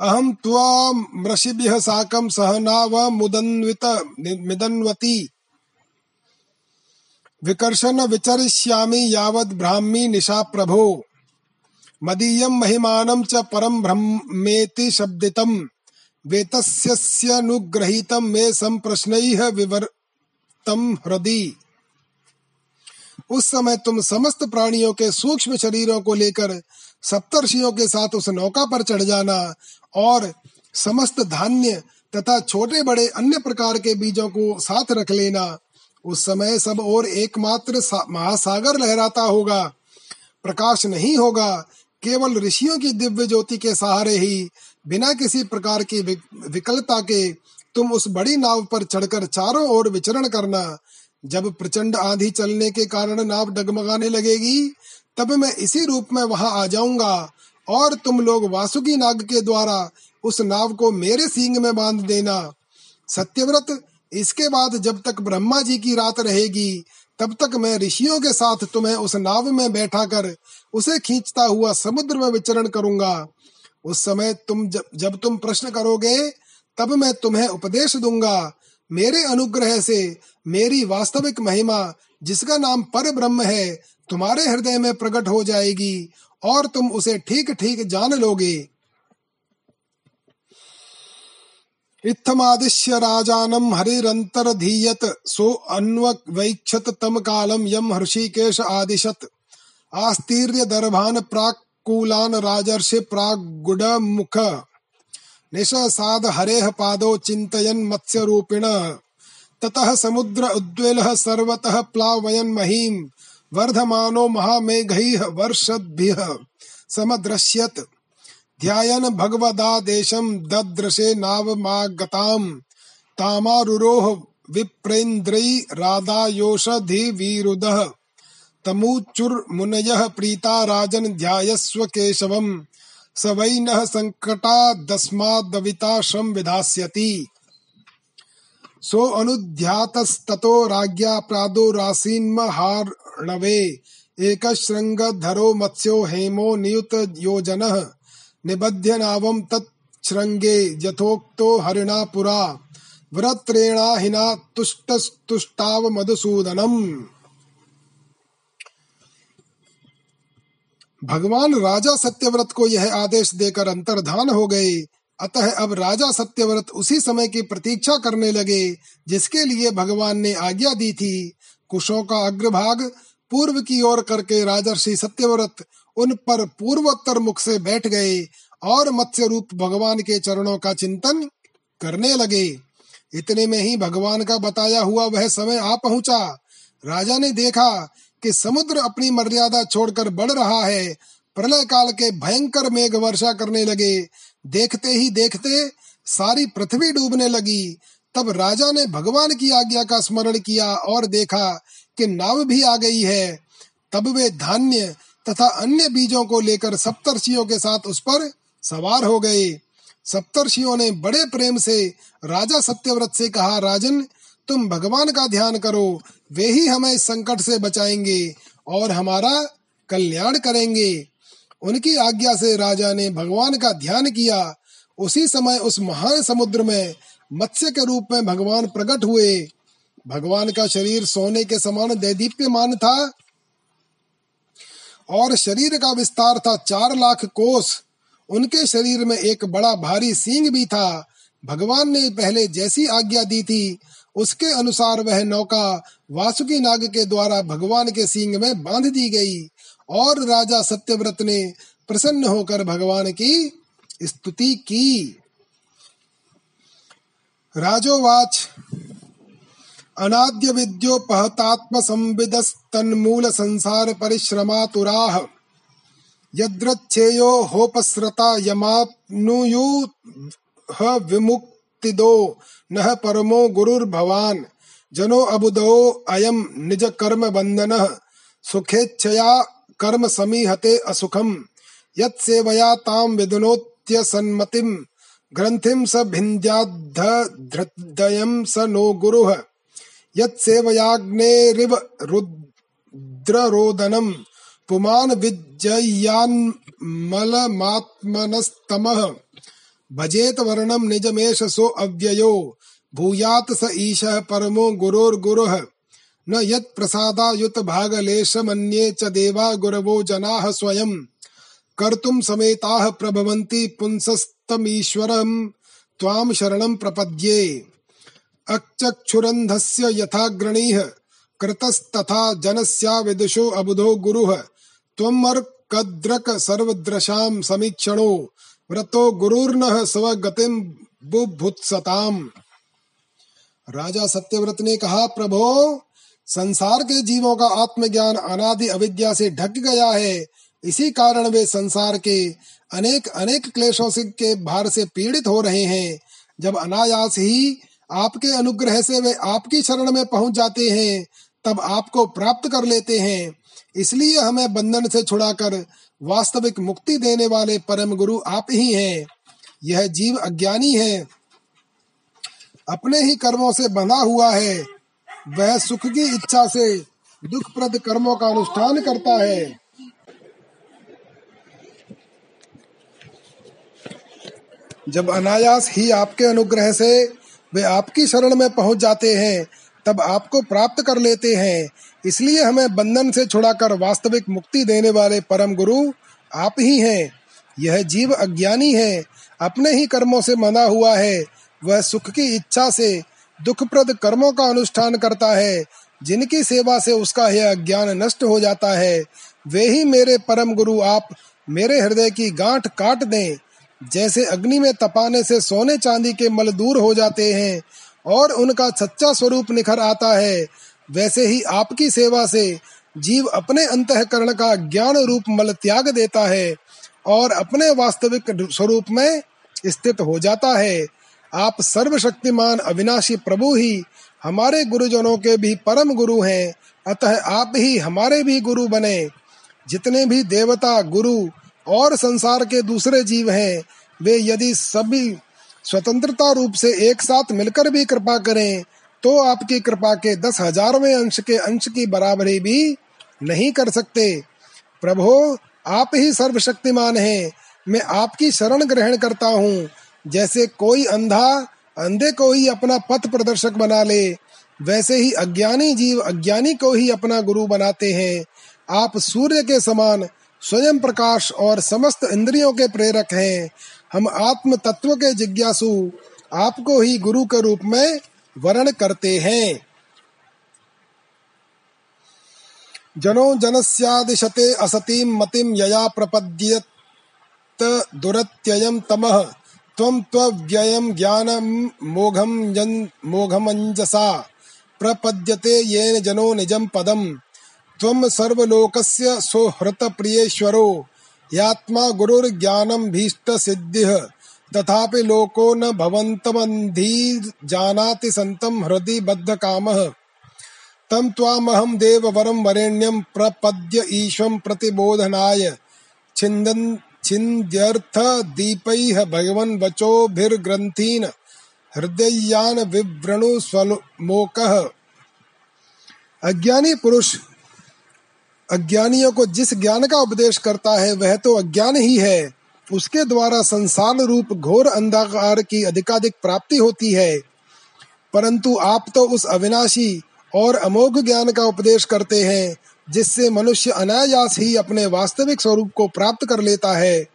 S1: अहम त्वामृषिभिः साकं सहनाव मुदन्वित मिदन्वती विकर्षण विचरिष्यामि यावद् ब्राह्मी निशा प्रभो मदीयं महिमानं च परं ब्रह्मेति शब्दितं। वेतस्यनुग्रहीतं मे संप्रश्नैः विवर्तं हृदि। उस समय तुम समस्त प्राणियों के सूक्ष्म शरीरों को लेकर सप्तर्षियों के साथ उस नौका पर चढ़ जाना और समस्त धान्य तथा छोटे बड़े अन्य प्रकार के बीजों को साथ रख लेना, उस समय सब और एकमात्र महासागर लहराता होगा, प्रकाश नहीं होगा केवल ऋषियों की दिव्य ज्योति के सहारे ही, बिना किसी प्रकार की विकलता के, तुम उस बड़ी नाव पर चढ़कर चारों ओर विचरण करना। जब प्रचंड आंधी चलने के कारण नाव डगमगाने लगेगी, तब मैं इसी रूप में वहाँ आ जाऊँगा और तुम लोग वासुकी नाग के द्वारा उस नाव को मेरे सींग में बाँध देना। सत्यव्रत, इसके बाद जब तक ब्रह्मा जी की रात रहेगी तब तक मैं ऋषियों के साथ तुम्हें उस नाव में बैठा कर उसे खींचता हुआ समुद्र में विचरण करूँगा। उस समय तुम जब, जब तुम प्रश्न करोगे तब मैं तुम्हें उपदेश दूँगा। मेरे अनुग्रह से मेरी वास्तविक महिमा जिसका नाम पर ब्रह्म है तुम्हारे हृदय में प्रकट हो जाएगी और तुम उसे ठीक ठीक जान लोगे। इत्थमादिश्य राजानम हरिरंतरधीयत सो अन्वैक्षत तम कालम यम हृषिकेश आदिशत। आस्तीर्य दर्भान प्राक कूलान राजर्षि प्राग गुड मुख निशसाद हरेह पादो चिंतयन मत्स्य रूपिण ततः समुद्र उद्वेल सर्वतः प्लावयन महीम। वर्धमानो महामेघैः वर्षद्भिः समदृश्यत ध्यायन भगवदादेशं दद्रशे नावमागताम् तामारुरोह विप्रेन्द्रै राधायोषधिवीरुदः। तमुचुर्मुनयः प्रीता राजन ध्यायस्व केशवम्। स वै नः सङ्कटादस्मादविता श्रम विधास्यति। सो अनुध्यातस्ततो राज्ञा प्रादुरासीन्महार्णवे एकशृङ्गधरो मत्स्यो हेमो नियुतयोजनः। निबध्य नावं तच्छृङ्गे यथोक्तो हरिणा पुरा। व्रत्रेणाहिना तुष्टस्तुष्टाव मधुसूदनम् भगवान राजा सत्यव्रत को यह आदेश देकर अंतर्धान हो गए। अतः अब राजा सत्यव्रत उसी समय की प्रतीक्षा करने लगे, जिसके लिए भगवान ने आज्ञा दी थी। कुशों का अग्रभाग पूर्व की ओर करके राजर्षि सत्यव्रत उन पर पूर्वोत्तर मुख से बैठ गए और मत्स्य रूप भगवान के चरणों का चिंतन करने लगे। इतने में ही भगवान का बताया हुआ वह समय आ पहुँचा। राजा ने देखा कि समुद्र अपनी मर्यादा छोड़कर बढ़ रहा है। प्रलय काल के भयंकर मेघ वर्षा करने लगे। देखते ही देखते सारी पृथ्वी डूबने लगी। तब राजा ने भगवान की आज्ञा का स्मरण किया और देखा कि नाव भी आ गई है। तब वे धान्य तथा अन्य बीजों को लेकर सप्तर्षियों के साथ उस पर सवार हो गए। सप्तर्षियों ने बड़े प्रेम से राजा सत्यव्रत से कहा, राजन, तुम भगवान का ध्यान करो, वे ही हमें इस संकट से बचाएँगे और हमारा कल्याण करेंगे। उनकी आज्ञा से राजा ने भगवान का ध्यान किया। उसी समय उस महान समुद्र में मत्स्य के रूप में भगवान प्रकट हुए। भगवान का शरीर सोने के समान दैदीप्यमान था और शरीर का विस्तार था चार लाख कोस। उनके शरीर में एक बड़ा भारी सींग भी था। भगवान ने पहले जैसी आज्ञा दी थी, उसके अनुसार वह नौका वासुकी नाग के द्वारा भगवान के सींग में बाँध दी गई और राजा सत्यव्रत ने प्रसन्न होकर भगवान की स्तुति की। राजोवाच अनाद्य विद्योपहतात्म संविदस्तन्मूल संसार परिश्रमातुराः यद्रच्छेयो होपस्रता यमाप्नुयु विमुक्तिदो न परमो गुरुर्भवान। जनो अबुदो अयम निज कर्म बंधन सुखेच्छया कर्म समीहते असुखम। यत सेवया ताम विदुनोत्य सन्मतिम। ग्रंथिम स भिन्द्याद्धृदयम स नो गुरुः। यत सेवयाग्नेरिव रुद्ररोदनम पुमान विजयान्मलमात्मनस्तमः भजेत वर्णम निजमेश सो अव्ययो। भूयात स ईश परमो गुरोर्गुरुः। न यत् प्रसादायुत भागलेश मन्ये च देवा गुरवो जनाः स्वयं। कर्तुं समेताः प्रभवन्ति पुंसस्तमीश्वरं त्वां शरणं प्रपद्ये। अचक्षुरन्धस्य यथाग्रणीः कृतस्तथा जनस्या विदुषो अबुधो गुरुः। त्वमर्कद्रक सर्वदृशां समीक्षणो, व्रतो गुरुर्नः स्वगतिम बुभुत्सताम। राजा सत्यव्रत ने कहा, प्रभो, संसार के जीवों का आत्मज्ञान अनादि अविद्या से ढक गया है। इसी कारण वे संसार के अनेक अनेक क्लेशों से के भार से पीड़ित हो रहे हैं। जब अनायास ही आपके अनुग्रह से वे आपकी शरण में पहुँच जाते हैं, तब आपको प्राप्त कर लेते हैं। इसलिए हमें बंधन से छुड़ाकर वास्तविक मुक्ति देने वाले परम गुरु आप ही हैं। यह जीव अज्ञानी है। अपने ही कर्मों से बंधा हुआ है। वह सुख की इच्छा से दुखप्रद कर्मों का अनुष्ठान करता है। जब अनायास ही आपके अनुग्रह से वे आपकी शरण में पहुँच जाते हैं, तब आपको प्राप्त कर लेते हैं। इसलिए हमें बंधन से छुड़ाकर वास्तविक मुक्ति देने वाले परम गुरु आप ही हैं। यह जीव अज्ञानी है, अपने ही कर्मों से मना हुआ है। वह सुख की इच्छा से दुखप्रद कर्मों का अनुष्ठान करता है। जिनकी सेवा से उसका यह अज्ञान नष्ट हो जाता है। वे ही मेरे परम गुरु आप मेरे हृदय की गांठ काट दें। जैसे अग्नि में तपाने से सोने चांदी के मल दूर हो जाते हैं और उनका सच्चा स्वरूप निखर आता है, वैसे ही आपकी सेवा से जीव अपने अंतकरण का ज्ञान रूप मल त्याग देता है और अपने वास्तविक स्वरूप में स्थित हो जाता है। आप सर्वशक्तिमान अविनाशी प्रभु ही हमारे गुरुजनों के भी परम गुरु हैं, अतः आप ही हमारे भी गुरु बने। जितने भी देवता, गुरु और संसार के दूसरे जीव हैं, वे यदि सभी स्वतंत्रता रूप से एक साथ मिलकर भी कृपा करें तो आपकी कृपा के दस हजारवें अंश के अंश की बराबरी भी नहीं कर सकते। प्रभो, आप ही सर्वशक्तिमान हैं। मैं आपकी शरण ग्रहण करता हूँ। जैसे कोई अंधा अंधे को ही अपना पथ प्रदर्शक बना ले, वैसे ही अज्ञानी जीव अज्ञानी को ही अपना गुरु बनाते हैं। आप सूर्य के समान स्वयं प्रकाश और समस्त इंद्रियों के प्रेरक हैं। हम आत्म तत्व के जिज्ञासु, आपको ही गुरु के रूप में वर्ण करते हैं। जनो जनस्यादिशते असतीं मतिम यया प्रपद्यत दुरत्ययं तमः, त्वं त्वव्ययं ज्ञानं मोघं जन मोघमञ्जसा। प्रपद्यते येन जनो निजं पदम्। त्वं सर्वलोकस्य सुहृतप्रियेश्वरो, यात्मा गुरुर्ज्ञानं भीष्टसिद्धिः, तथापि लोको न भवन्तमन्धीर्जानाति सन्तं हृदि बद्धकामः। तं त्वामहं देववरं वरेण्यं प्रपद्य ईश्वं प्रतिबोधनाय, छिन्दन् छिन्द्यर्थ दीपैः भगवन् वचोभिर्ग्रन्थीन् हृदयान विव्रणु स्वलोकः अज्ञानी पुरुष अज्ञानियों को जिस ज्ञान का उपदेश करता है, वह तो अज्ञान ही है। उसके द्वारा संसार रूप घोर अंधकार की अधिकाधिक प्राप्ति होती है। परंतु आप तो उस अविनाशी और अमोघ ज्ञान का उपदेश करते हैं, जिससे मनुष्य अनायास ही अपने वास्तविक स्वरूप को प्राप्त कर लेता है।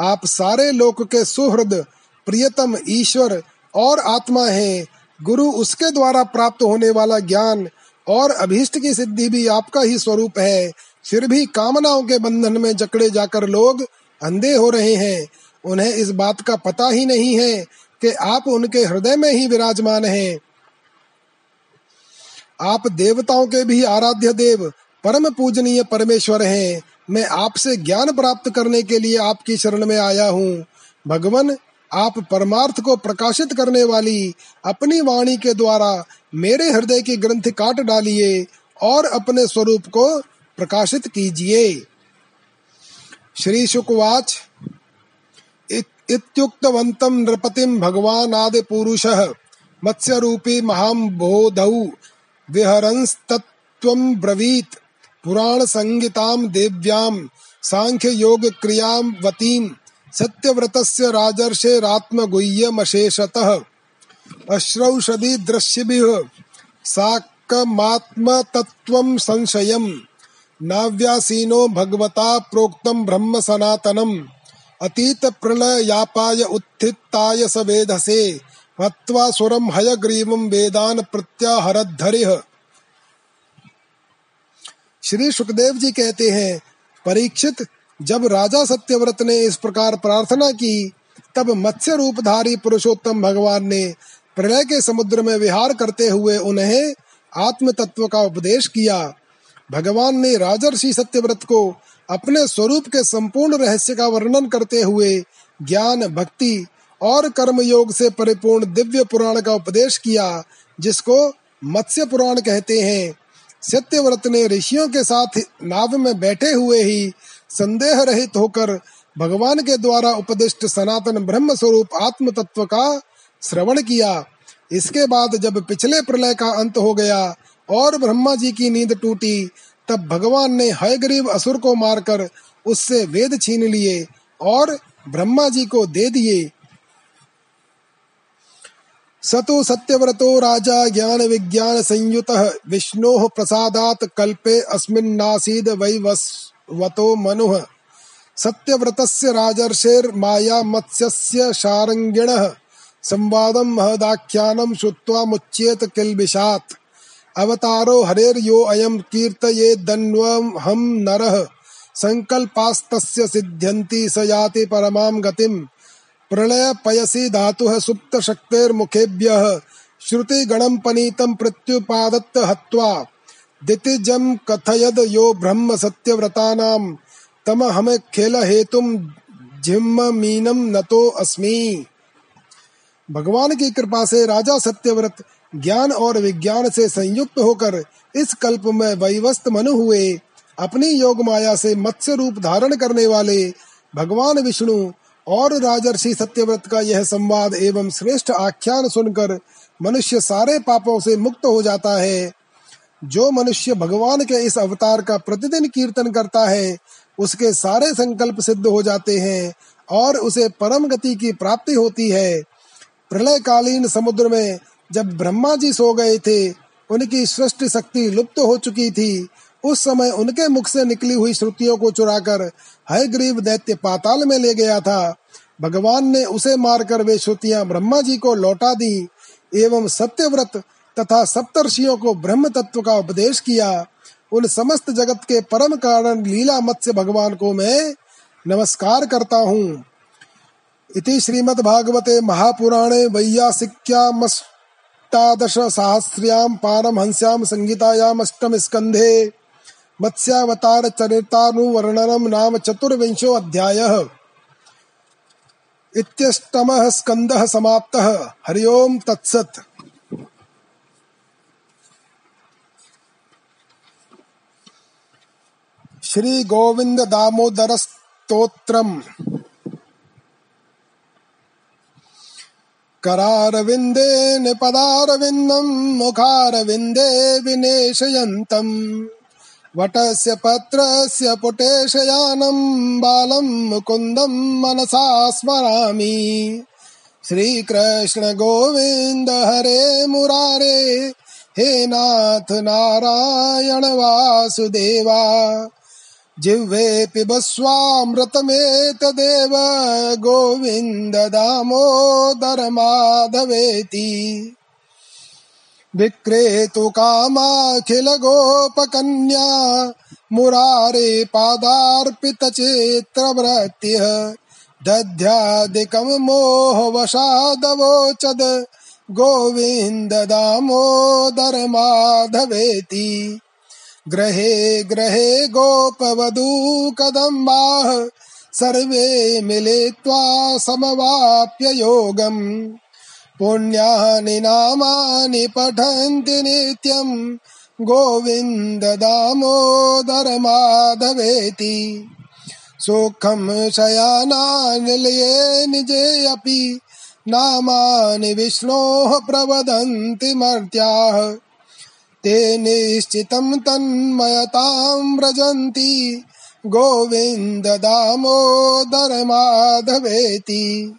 S1: आप सारे लोक के सुहृद, प्रियतम ईश्वर और आत्मा हैं। गुरु उसके द्वारा प्राप्त होने वाला ज्ञान और अभीष्ट की सिद्धि भी आपका ही स्वरूप है। फिर भी कामनाओं के बंधन में जकड़े जाकर लोग अंधे हो रहे हैं। उन्हें इस बात का पता ही नहीं है कि आप उनके हृदय में ही विराजमान हैं। आप देवताओं के भी आराध्य देव, परम पूजनीय परमेश्वर हैं। मैं आपसे ज्ञान प्राप्त करने के लिए आपकी शरण में आया हूँ। भगवान, आप परमार्थ को प्रकाशित करने वाली अपनी वाणी के द्वारा मेरे हृदय की ग्रंथ काट डालिए और अपने स्वरूप को प्रकाशित कीजिए। श्री शुकवाच। इत्युक्तवन्तं नृपतिं भगवानादिपुरुषः मत्स्यरूपी महाम्बोधौ विहरंस्तत्त्वं ब्रवीत् देव्याम सांख्य योग क्रियाम वतीम सत्यव्रतस्य राजर्षे रात्म गुह्यमशेषतः अश्रौषधि दृश्यभिः साकमात्म तत्त्वं संशयम्। नाव्यासीनो भगवता प्रोक्तं ब्रह्म सनातनम्। अतीत प्रलयापाय उत्थिताय स वेधसे। हत्वा सुरम हयग्रीवं वेदान प्रत्याहरद्धरिः श्री सुखदेव जी कहते हैं, परीक्षित, जब राजा सत्यव्रत ने इस प्रकार प्रार्थना की, तब मत्स्य रूपधारी पुरुषोत्तम भगवान ने प्रलय के समुद्र में विहार करते हुए उन्हें आत्म तत्व का उपदेश किया। भगवान ने राजर्षि सत्यव्रत को अपने स्वरूप के संपूर्ण रहस्य का वर्णन करते हुए ज्ञान, भक्ति और कर्म योग से परिपूर्ण दिव्य पुराण का उपदेश किया, जिसको मत्स्य पुराण कहते हैं। सत्यव्रत ने ऋषियों के साथ नाव में बैठे हुए ही संदेह रहित होकर भगवान के द्वारा उपदिष्ट सनातन ब्रह्म स्वरूप आत्म तत्व का श्रवण किया। इसके बाद जब पिछले प्रलय का अंत हो गया और ब्रह्मा जी की नींद टूटी, तब भगवान ने हय गरीब असुर को मारकर उससे वेद छीन लिए और ब्रह्मा जी को दे दिए। सतु सत्यव्रतो राजा ज्ञान विज्ञान संयुत विष्णो प्रसादात कल्पे अस्मिन्नासीद वैवस्वतो मनुः। सत्यव्रतस्य राजर्षेर माया मत्स्यस्य शारंगिणः संवादम महदाख्यानम श्रुत्वा मुच्येत किल्बिषात्। अवतारो हरेर्यो अयम कीर्तये दन्वम हम नरः। संकल्पास्तस्य सिद्ध्यन्ति स याति परमां गतिम्। प्रलय पयसि धातुः सुप्त शक्तेर्मुखेभ्यः श्रुति गणम पनीतम प्रत्युपादत्त हत्वा। दितिजम कथयद यो ब्रह्म सत्यव्रतानां तम हमें खेल हेतुम जिम्म मीनम नतो अस्मि। भगवान की कृपा से राजा सत्यव्रत ज्ञान और विज्ञान से संयुक्त होकर इस कल्प में वैवस्त मनु हुए। अपनी योग माया से मत्स्य रूप धारण करने वाले भगवान विष्णु और राजर्षि सत्यव्रत का यह संवाद एवं श्रेष्ठ आख्यान सुनकर मनुष्य सारे पापों से मुक्त हो जाता है। जो मनुष्य भगवान के इस अवतार का प्रतिदिन कीर्तन करता है, उसके सारे संकल्प सिद्ध हो जाते हैं और उसे परम गति की प्राप्ति होती है। प्रलय कालीन समुद्र में जब ब्रह्मा जी सो गए थे, उनकी सृष्टि शक्ति लुप्त हो चुकी थी। उस समय उनके मुख से निकली हुई श्रुतियों को चुराकर हयग्रीव दैत्य पाताल में ले गया था। भगवान ने उसे मारकर वे श्रुतियाँ ब्रह्मा जी को लौटा दी, एवं सत्यव्रत तथा सप्तर्षियों को ब्रह्म तत्व का उपदेश किया। उन समस्त जगत के परम कारण लीला मत्स्य भगवान को मैं नमस्कार करता हूँ। इति श्रीमद्भागवते महापुराणे वैयासिक्यामष्टादशसाहस्र्यां पारमहंस्यां संहितायामष्टमस्कन्धे मत्स्यावतारचरितानुवर्णनं नाम चतुर्विंशोऽध्यायः। इत्यष्टमः स्कन्दः समाप्तः। हरि ओम् तत्सत्। श्रीगोविन्ददामोदरस्तोत्रम्। करारविन्दे निपदारविन्दम् मुखारविन्दे विनेशयन्तम् वटस्य पत्रस्य पुटेशयानम् बालम् मुकुन्दम् मनसा स्मरामि। श्रीकृष्ण गोविन्द हरे मुरारे, हे नाथ नारायण वासुदेवा। जिह्वे पिबस्वामृतमेतदेव गोविन्द दामोदर माधवेति। विक्रेतु कामाखिल गोपकन्या, मुरारे पादार्पितचेत्रवृत्तिः दध्यादिकम् मोहवशादवोचद गोविन्द दामोदर माधवेति। ग्रहे ग्रहे गोपवधू कदम्बाः सर्वे मिलित्वा समवाप्य योगम्। पुण्यानि नामानि पठन्ति नित्यम्, गोविन्द दामोदर माधवेति। सुखं शयानानिलये निजे अपि, नामानि विष्णोः प्रवदन्ति मर्त्याः। ते निश्चितं तन्मयतां व्रजन्ति। गोविन्द दामोदर माधवेति।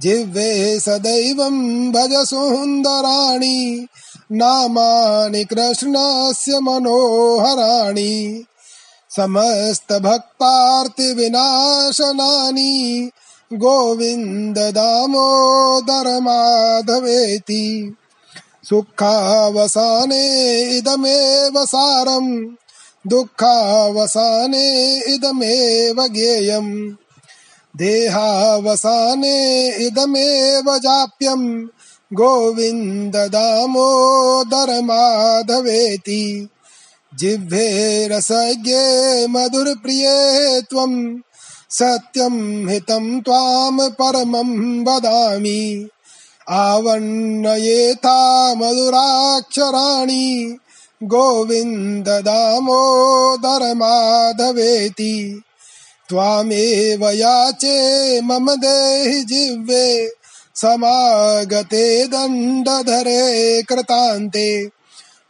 S1: जिह्वे सदैवं भज सुन्दराणि। नामानि कृष्णस्य मनोहराणि। समस्तभक्तार्तिविनाशनानि गोविन्द दामोदर माधवेति। सुखावसाने इदमेव सारम् दुःखावसाने इदमेव ज्ञेयम्। देहावसाने इदमेव जाप्यम्। गोविन्द दामोदरमाधवेति जिह्वे रसज्ञे मधुरप्रिये त्वम्। सत्यम् हितम् त्वाम् परमम् वदामि। आवन्नयेता मधुराक्षराणि, गोविन्द दामोदरमाधवेति त्वामेव याचे मम देहि जिह्वे, समागते दण्डधरे कृतान्ते।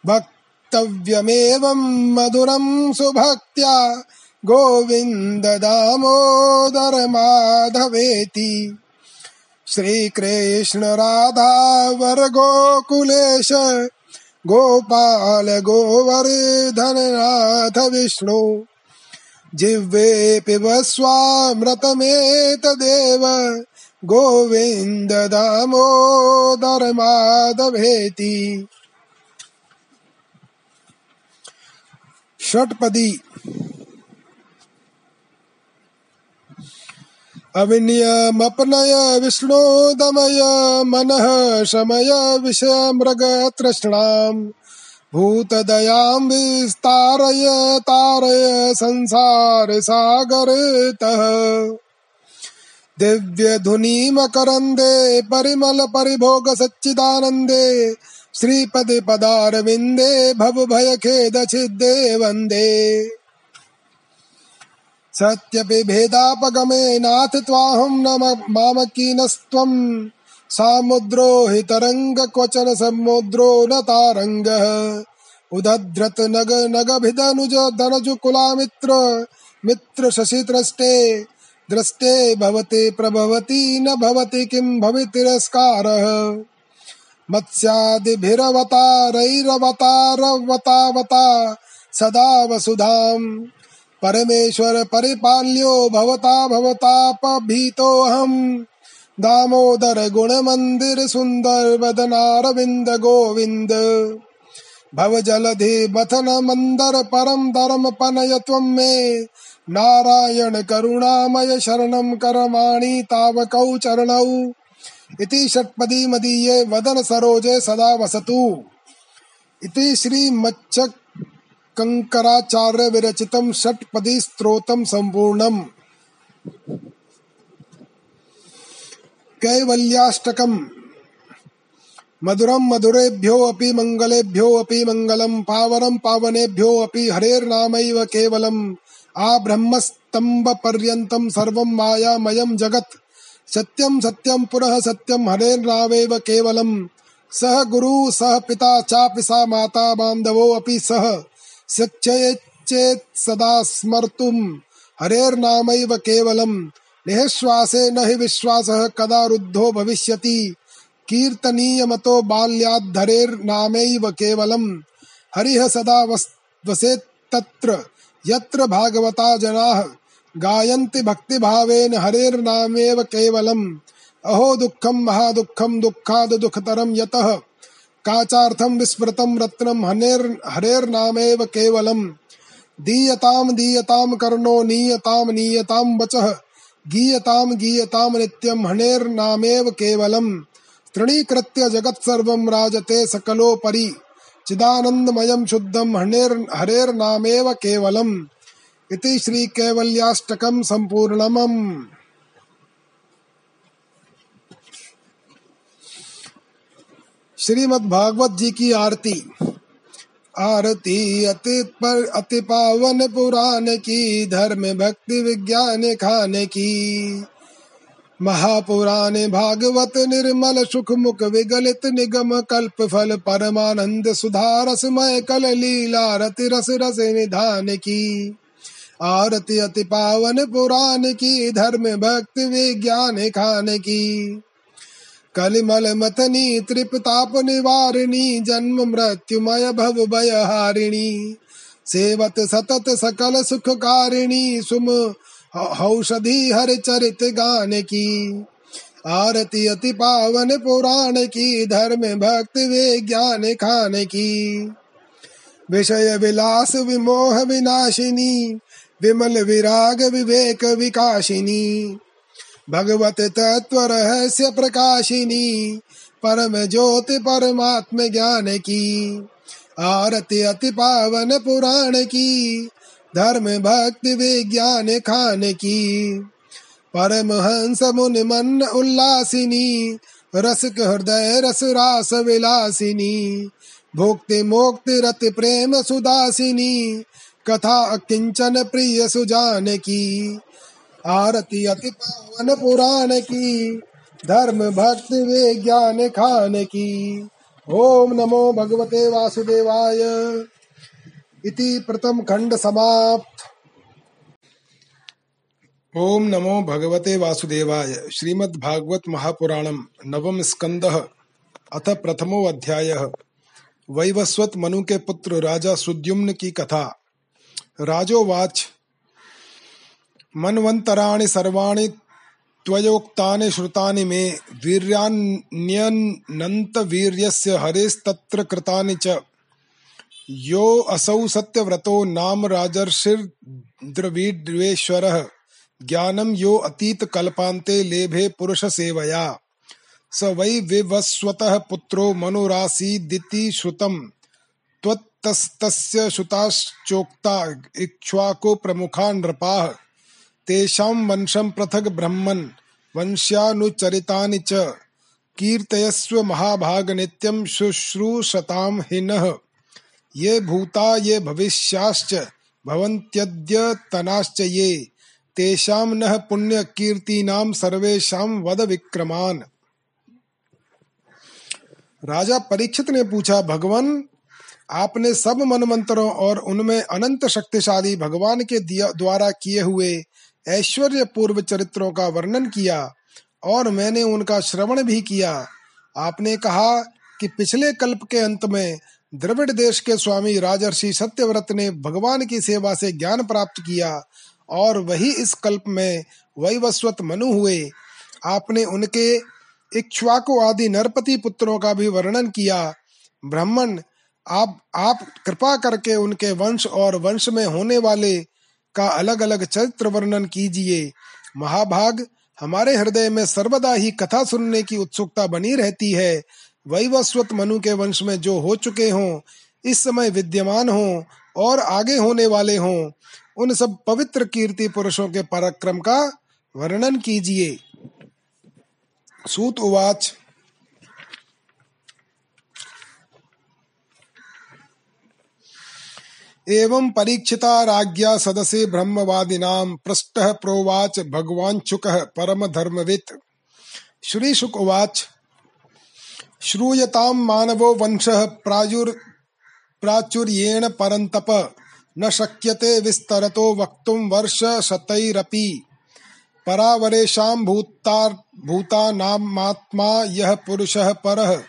S1: वक्तव्यमेवं मधुरं सुभक्त्या, गोविन्द दामोदर माधवेति। श्रीकृष्ण राधा वर गोकुलेश गोपाल गोवर्धननाथ विष्णु। जिह्वे पिबस्वामृतमेतदेव गोविन्द दामोदर माधवेति। षट्पदी। अविनियमपनय विष्णो दमय मनः शमय विषमृगतृष्णाम् भूतदयां विस्तारय, तारय संसार सागरतः दिव्यधुनी मकरन्दे परिमल परिभोग सच्चिदानन्दे श्रीपदे पदारविन्दे भव भय खेद छिद्दे वंदे। सत्यपि भेदापगमे नाथ त्वाहं न मामकीनस्त्वम् सामुद्रो हि तरङ्ग क्वचन समुद्रो न तारङ्गः। उदध्रत नग नगभिदनुज धनजुकुलामित्र मित्र शशिद्रष्टे दृष्टे भवते प्रभवति, न भवति किं भवि तिरस्कारः मत्स्यादिभिरवतारैरवतारवतावता सदा वसुधाम्। परमेश्वर परिपाल्यो भवता भवतापभीतोऽहम्। दामोदर गुण मंदिर सुंदर वदनारविंद गोविंद भव जलधि बथन मंदर परम धर्म पनय मे। नारायण करुणामय शरणं करमाणि तावकौ चरणौ इति षट्पदी मदीये वदन सरोजे सदा वसतु। इति श्री मच्छ कंकराचार्य विरचितं षट्पदी स्तोत्रम संपूर्णम कैवल्याष्टकम्। मधुरं मधुरेभ्यो अपि मङ्गलेभ्यो अपि मङ्गलं पावनं पावनेभ्यो अपि हरेर्नामैव केवलम्। आब्रह्मस्तम्भपर्यन्तं सर्वं मायामयं जगत्। सत्यं सत्यं पुनः सत्यं हरेर्नामेव केवलम्। सह गुरु, सह पिता, चापि सा माता बान्धवो अपि सह। शिक्षयेच्चेत् सदा स्मर्तुम्। हरेर्नामैव केवलम्। निःश्वासे न हि विश्वासः कदा रुद्धो भविष्यति। कीर्तनीयमतो बाल्याद्धरेर्नामैव केवलम्। हरिः सदा वसेत्तत्र। यत्र भागवता जनाः गायन्ति भक्तिभावेन हरेर्नामेव केवलम्। अहो दुःखं महादुःखं दुःखाद दुःखतरं यतः। काचार्थं विस्मृतं रत्नं हनेर्, हरेर्नामेव केवलम्। दीयतां दीयतां कर्णो नीयतां नीयतां वचः। गीयताम गीयताम नित्यम हनेर्नामेव केवलम। तृणीकृत्य जगत्सर्वं राजते सकलोपरि। चिदानन्दमयं शुद्धं हनेर्, हरेर्नामेव केवलम्। इति श्री कैवल्याष्टकम श्रीमद् भागवत जी की आरती। आरती अति पर अति पावन पुराण की, धर्म, भक्ति, विज्ञान, खाने की। महापुराण भागवत निर्मल सुख मुख विगलित निगम, कल्प, फल, परमानंद, सुधारसमय, कल, लीला, रति, रस रस, निधान की। आरती अति पावन पुराण की, धर्म, भक्ति, विज्ञान, खाने की। कलिमल मथनी त्रिपताप निवारिणी, जन्म मृत्युमय भव भय हारिणी सेवत सतत सकल सुख कारिणी सुम औषधि हर चरित गान की आरती अति पावन पुराण की धर्म भक्ति विज्ञान खान की विषय विलास विमोह विनाशिनी, विमल विराग विवेक विकाशिनी। भगवत तत्व रहस्य प्रकाशिनी, परम ज्योति परमात्म ज्ञान की, आरती अति पावन पुराण की, धर्म भक्ति विज्ञान खान की। परम हंस मुन मन उल्लासिनी, रसिक हृदय रस रास विलासिनी, भोक्ति मोक्ति रत प्रेम सुदासिनी, कथा किंचन प्रिय सुजान की। आरती अति पावन पुराण की, धर्म भक्ति विज्ञान खान की। ओम नमो भगवते वासुदेवाय। इति प्रथम खंड समाप्त। ओम नमो भगवते वासुदेवाय। श्रीमद् भागवत महापुराणम नवम स्कंद अथ प्रथमो अध्याय। वैवस्वत मनु के पुत्र राजा सुद्युम्न की कथा। राजोवाच मनवंतराणि सर्वाणि त्वयोक्तानि श्रुतानि मे। वीर्यान्यनन्त वीर्यस्य हरेस्तत्र कृतानि च। यो असौ सत्यव्रतो नाम राजर्षिर्द्रवीड्वेश्वरः। ज्ञानम यो अतीत कल्पांते लेभे पुरुष सेवया स वै विवस्वतः पुत्रो मनुरासीदिति श्रुतम् त्वत्तस्तस्य श्रुताश्चोक्ता इक्ष्वाको प्रमुखा नृपाः। तेषां वंशं पृथग् ब्रह्मन्, वंश्यानुचरितानि च। कीर्तयस्व महाभाग नित्यं शुश्रूषतां हिनः। ये भूता, ये भविष्याश्च भवन्त्यद्यतनाश्च ये। तेषाम न पुण्य कीर्ति नाम सर्वेशम वद विक्रमान राजा परीक्षित ने पूछा, भगवान, आपने सब मनमंत्रों और उनमें अनंत शक्तिशाली भगवान के द्वारा किए हुए ऐश्वर्य पूर्व चरित्रों का वर्णन किया और मैंने उनका श्रवण भी किया। आपने कहा कि पिछले कल्प के अंत में द्रविड़ देश के स्वामी राजर्षि सत्यव्रत ने भगवान की सेवा से ज्ञान प्राप्त किया और वही इस कल्प में वैवस्वत मनु हुए। आपने उनके इक्ष्वाकु आदि नरपति पुत्रों का भी वर्णन किया। ब्राह्मण, आप आप कृपा करके उनके वंश और वंश में होने वाले का अलग अलग चरित्र वर्णन कीजिए। महाभाग हमारे हृदय में सर्वदा ही कथा सुनने की उत्सुकता बनी रहती है। वैवस्वत मनु के वंश में जो हो चुके हों, इस समय विद्यमान हों और आगे होने वाले हों, उन सब पवित्र कीर्ति पुरुषों के पराक्रम का वर्णन कीजिए। सूत उवाच। एवं परीक्षिता राज्ञा सदसे ब्रह्मवादिनां पृष्ठः प्रोवाच भगवाञ्चुकः परमधर्मवित्। श्रीशुक उवाच श्रूयतां मानवो वंशः प्रायुर्, प्राचुर्येण परन्तप, न शक्यते विस्तरतो वक्तुं परावरेषां भूतार, भूतानामात्मा यः पुरुषः परः।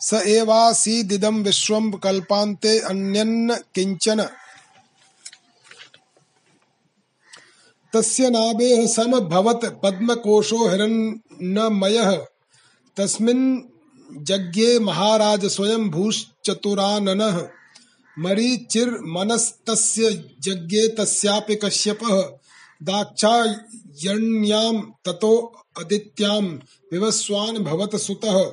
S1: स एवासीदिदं विश्वं कल्पान्ते अन्यन्न किंचन। तस्य नाभेः समभवत् पद्मकोशो हिरण्मयः तस्मिन् जज्ञे महाराज स्वयं भूश्चतुराननः। मरीचिर्मनस्तस्य जज्ञे तस्यापि कश्यपः। दाक्षायण्यां ततो अदित्यां विवस्वान् भवत सुतः।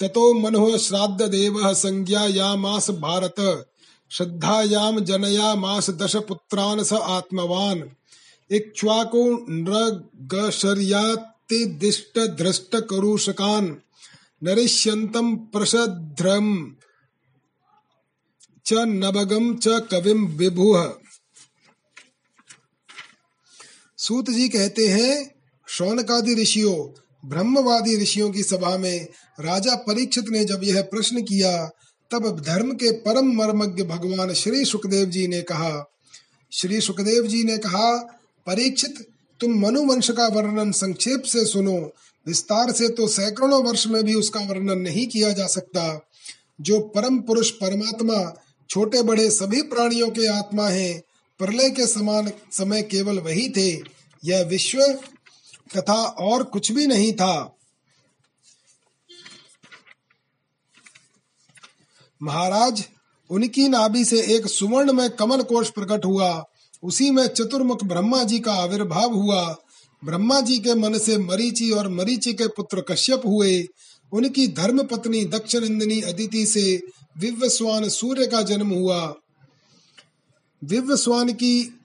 S1: ततो मनुः श्राद्धदेवः संज्ञायामास भारत। श्रद्धायां जनयामास दशपुत्रान् स आत्मवान्। इक्ष्वाकु नृगशर्यातिदिष्टधृष्टकरुषकान् नरिष्यन्तं प्रशध्रम् च नबगम च कविम विभुह सूत जी कहते हैं, शौनकादि ऋषियों ब्रह्मवादी ऋषियों की सभा में राजा परीक्षित ने जब यह प्रश्न किया, तब धर्म के परम मर्मज्ञ भगवान श्री सुखदेव जी ने कहा, श्री सुखदेव जी ने कहा, परीक्षित, तुम मनुवंश का वर्णन संक्षेप से सुनो। विस्तार से तो सैकड़ों वर्ष में भी उसका वर्णन नहीं किया जा सकता। जो परम पुरुष परमात्मा, छोटे बड़े सभी प्राणियों के आत्मा हैं, प्रलय के समान समय केवल वही थे। यह विश्व तथा और कुछ भी नहीं था। महाराज, उनकी नाभि से एक सुवर्ण में कमल कोश प्रकट हुआ। उसी में चतुर्मुख ब्रह्मा जी का आविर्भाव हुआ। ब्रह्मा जी के मन से मरीचि और मरीचि के पुत्र कश्यप हुए। उनकी धर्म पत्नी दक्षिणंदिनी अदिति से विव्यस्वान सूर्य का जन्म हुआ। विव्यस्वान की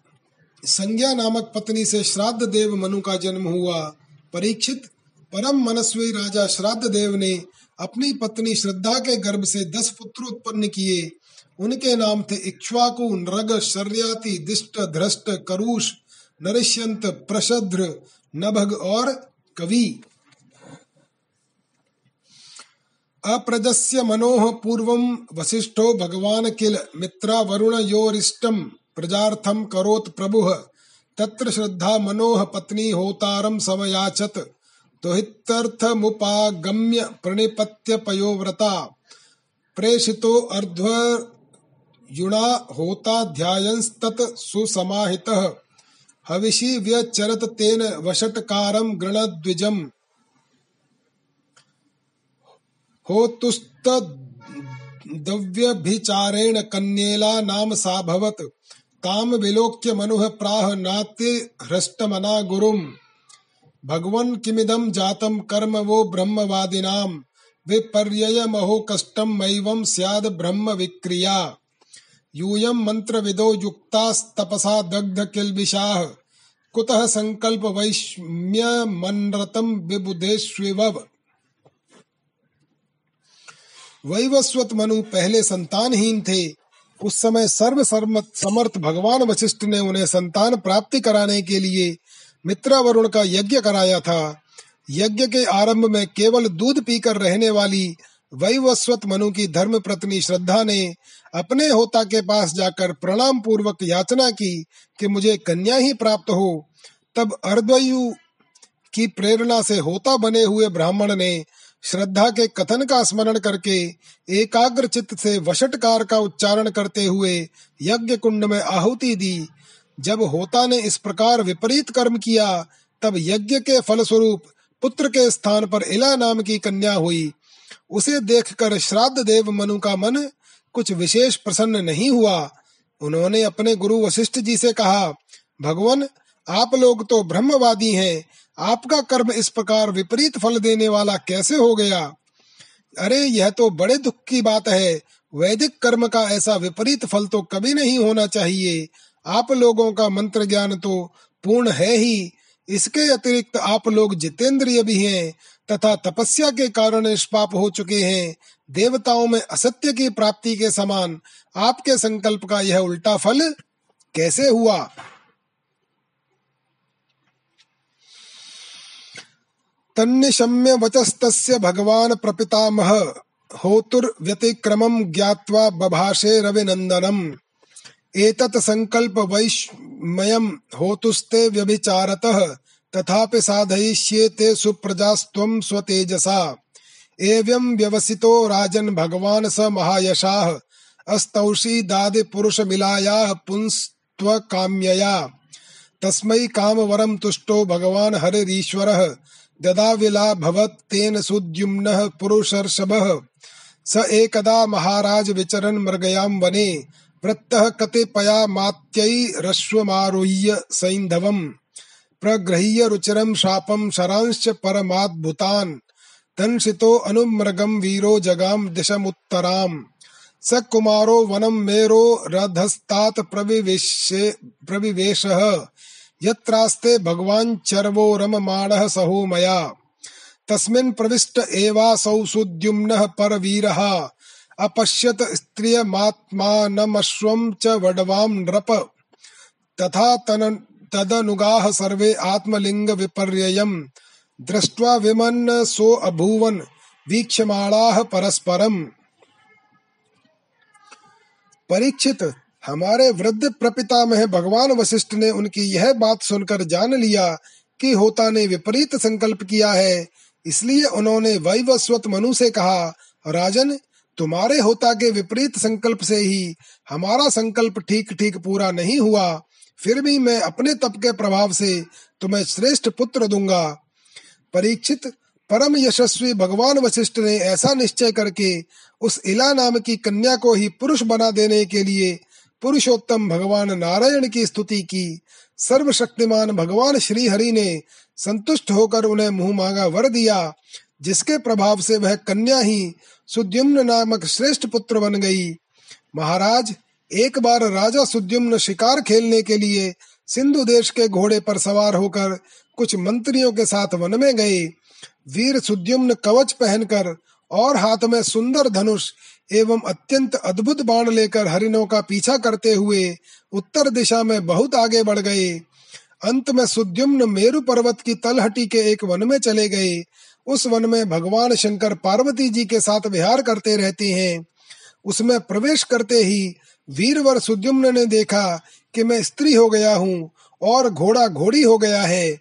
S1: संज्ञा नामक पत्नी से श्राद्ध देव मनु का जन्म हुआ। परीक्षित परम मनस्वी राजा श्राद्ध देव ने अपनी पत्नी श्रद्धा के गर्भ से दस पुत्र उत्पन्न किए। उनके नाम थे इक्ष्वाकु, नृग, शर्याति, दिष्ट, धृष्ट, करुष, नरिष्यंत, प्रशद्र, नभग और कवि। अप्रजस्य मनोह पूर्वं वशिष्ठो भगवान किल मित्रा वरुण योरिष्टम प्रजार्थम करोत प्रभु, तत्र श्रद्धा मनोह पत्नी होतारम समयाचत। मुपागम्य प्रणिपत्य पयोव्रता प्रेषितो होता ध्यायंस्तत सुसमाहितः। हविषि व्यचरत तेन वषटकारम गृणद्विजम्। होतुस्तद्व्यभिचारेण कन्येला नाम साभवत ताम विलोक्य मनुः प्राह नाते हृष्टमना गुरुम् भगवन् किमिदं जातं कर्म वो ब्रह्मवादिनां विपर्ययमहो कष्टं मैवं स्याद् ब्रह्म विक्रिया यूयं मन्त्रविदो युक्तास्तपसा दग्ध किल्बिषाः कुतः संकल्प वैष्म्यमनरतं विबुधेष्विवव वैवस्वत मनु पहले संतानहीन थे। उस समय सर्व समर्थ भगवान वशिष्ठ ने उन्हें संतान प्राप्ति कराने के लिए मित्रा वरुण का यज्ञ कराया था। यज्ञ के आरंभ में केवल दूध पीकर रहने वाली वैवस्वत मनु की धर्म पत्नी श्रद्धा ने अपने होता के पास जाकर प्रणाम पूर्वक याचना की कि मुझे कन्या ही प्राप्त हो। तब अर्धयु की प्रेरणा से होता बने हुए ब्राह्मण ने श्रद्धा के कथन का स्मरण करके एकाग्र चित्त से वशटकार का उच्चारण करते हुए यज्ञ कुंड में आहुति दी। जब होता ने इस प्रकार विपरीत कर्म किया, तब यज्ञ के फलस्वरूप पुत्र के स्थान पर इला नाम की कन्या हुई। उसे देखकर श्राद्ध देव मनु का मन कुछ विशेष प्रसन्न नहीं हुआ। उन्होंने अपने गुरु वशिष्ठ जी से कहा, भगवान, आप लोग तो ब्रह्मवादी हैं। आपका कर्म इस प्रकार विपरीत फल देने वाला कैसे हो गया? अरे, यह तो बड़े दुख की बात है। वैदिक कर्म का ऐसा विपरीत फल तो कभी नहीं होना चाहिए। आप लोगों का मंत्र ज्ञान तो पूर्ण है ही। इसके अतिरिक्त आप लोग जितेंद्रिय भी हैं तथा तपस्या के कारण निष्पाप हो चुके हैं। देवताओं में असत्य की प्राप्ति के समान आपके संकल्प का यह उल्टा फल कैसे हुआ?
S2: तन्निशम्य वचस्तस्य भगवान् प्रपितामह। होतुर्व्यतिक्रमं ज्ञात्वा बभाषे रविनन्दनम्। एतत् संकल्प वैष्मयं होतुस्ते व्यभिचारतः, तथापि साधयिष्येते सुप्रजास्त्वं स्वतेजसा। एवं व्यवसितो राजन् भगवान् स महायशाः, अस्तौषी दादि पुरुष मिलायाः पुंस्त्वकाम्यया। तस्मै कामवरं तुष्टो भगवान् हरिरीश्वरः ददाविला भवत्तेन सुद्युम्नः पुरुषर्षभः। स एकदा महाराज विचरन् मृगयां वने, वृत्तः कतिपया मात्यैरश्वमारुह्य सैन्धवम्। प्रगृह्य रुचिरं शापं शरांश्च परमाद्भुतान्। दंशितो अनुमृगं वीरो जगाम दिशमुत्तराम्। स कुमारो वनं मेरो प्रविवेशे प्रविवेशः। यत्रास्ते भगवान् चर्वो रममाणः सहो मया। तस्मिन् प्रविष्ट एवासौ सुद्युम्नः परवीरः। अपश्यत स्त्रियमात्मानमश्वं च वडवां नृप। तथा तन तदनुगाः सर्वे आत्मलिंग विपर्ययम् दृष्ट्वा विमन्न सो अभूवन वीक्षमाणाः परस्परम्।
S1: परीक्षित हमारे वृद्ध प्रपितामह भगवान वशिष्ठ ने उनकी यह बात सुनकर जान लिया कि होता ने विपरीत संकल्प किया है। इसलिए उन्होंने वैवस्वत मनु से कहा, राजन, तुम्हारे होता के विपरीत संकल्प से ही हमारा संकल्प ठीक ठीक पूरा नहीं हुआ। फिर भी मैं अपने तप के प्रभाव से तुम्हें श्रेष्ठ पुत्र दूँगा। परीक्षित, परम यशस्वी भगवान वशिष्ठ ने ऐसा निश्चय करके उस इला नाम की कन्या को ही पुरुष बना देने के लिए पुरुषोत्तम भगवान नारायण की स्तुति की। सर्वशक्तिमान भगवान श्री हरि ने संतुष्ट होकर उन्हें मुँह मांगा वर दिया, जिसके प्रभाव से वह कन्या ही सुद्युम्न नामक श्रेष्ठ पुत्र बन गई। महाराज, एक बार राजा सुद्युम्न शिकार खेलने के लिए सिंधु देश के घोड़े पर सवार होकर कुछ मंत्रियों के साथ वन में गए। वीर सुद्युम्न कवच पहनकर और हाथ में सुंदर धनुष एवं अत्यंत अद्भुत बाण लेकर हरिणों का पीछा करते हुए उत्तर दिशा में बहुत आगे बढ़ गए। अंत में सुद्युम्न मेरु पर्वत की तलहटी के एक वन में चले गए। उस वन में भगवान शंकर पार्वती जी के साथ विहार करते रहते हैं। उसमें प्रवेश करते ही वीरवर सुद्युम्न ने देखा कि मैं स्त्री हो गया हूँ और घोड़ा घोड़ी हो गया है।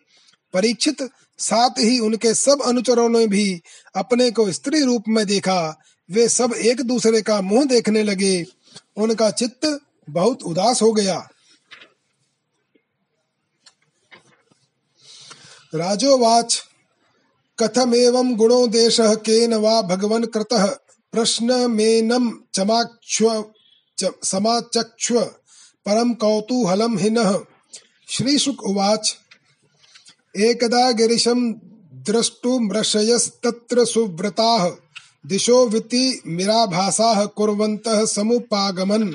S1: परीक्षित साथ ही उनके सब अनुचरों ने भी अपने को स्त्री रूप में देखा। वे सब एक दूसरे का मुँह देखने लगे। उनका चित्त बहुत उदास हो गया। राजोवाच, कथमेवं गुणो देश केन वा भगवन् कृतः। प्रश्नमेनं चमाक्ष्व समाचक्ष्व। परम कौतूहलं हिनः। श्रीशुक उवाच एकदा गिरिशं द्रष्टुमृषयस्तत्र सुव्रताः, दिशो विति मिराभासाः कुर्वन्तः समुपागमन्।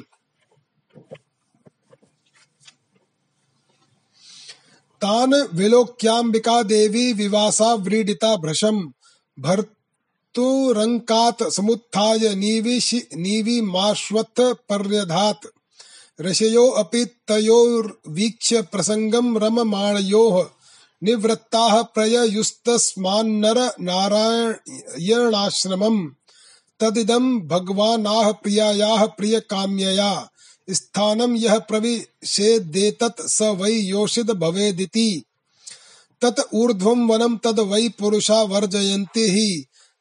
S1: तान् विलोक्याम्बिका देवी विवासा व्रीडिता भृशम् भर्तुरङ्कात् समुत्थाय नीविशि नीविमाश्वत्थ पर्यधात्। ऋषयो अपि तयोर्वीक्ष्य प्रसङ्गं रममाणयोः निवृत्ताः प्रययुस्तस्मान्नर नारायणाश्रमम् तदिदं भगवानाः प्रियायाः प्रियकाम्यया। स्थानं यः प्रविशेदेतत् स वै योषिद भवेदिति। तत् ऊर्ध्वं वनं तद् वै पुरुषा वर्जयन्ति हि।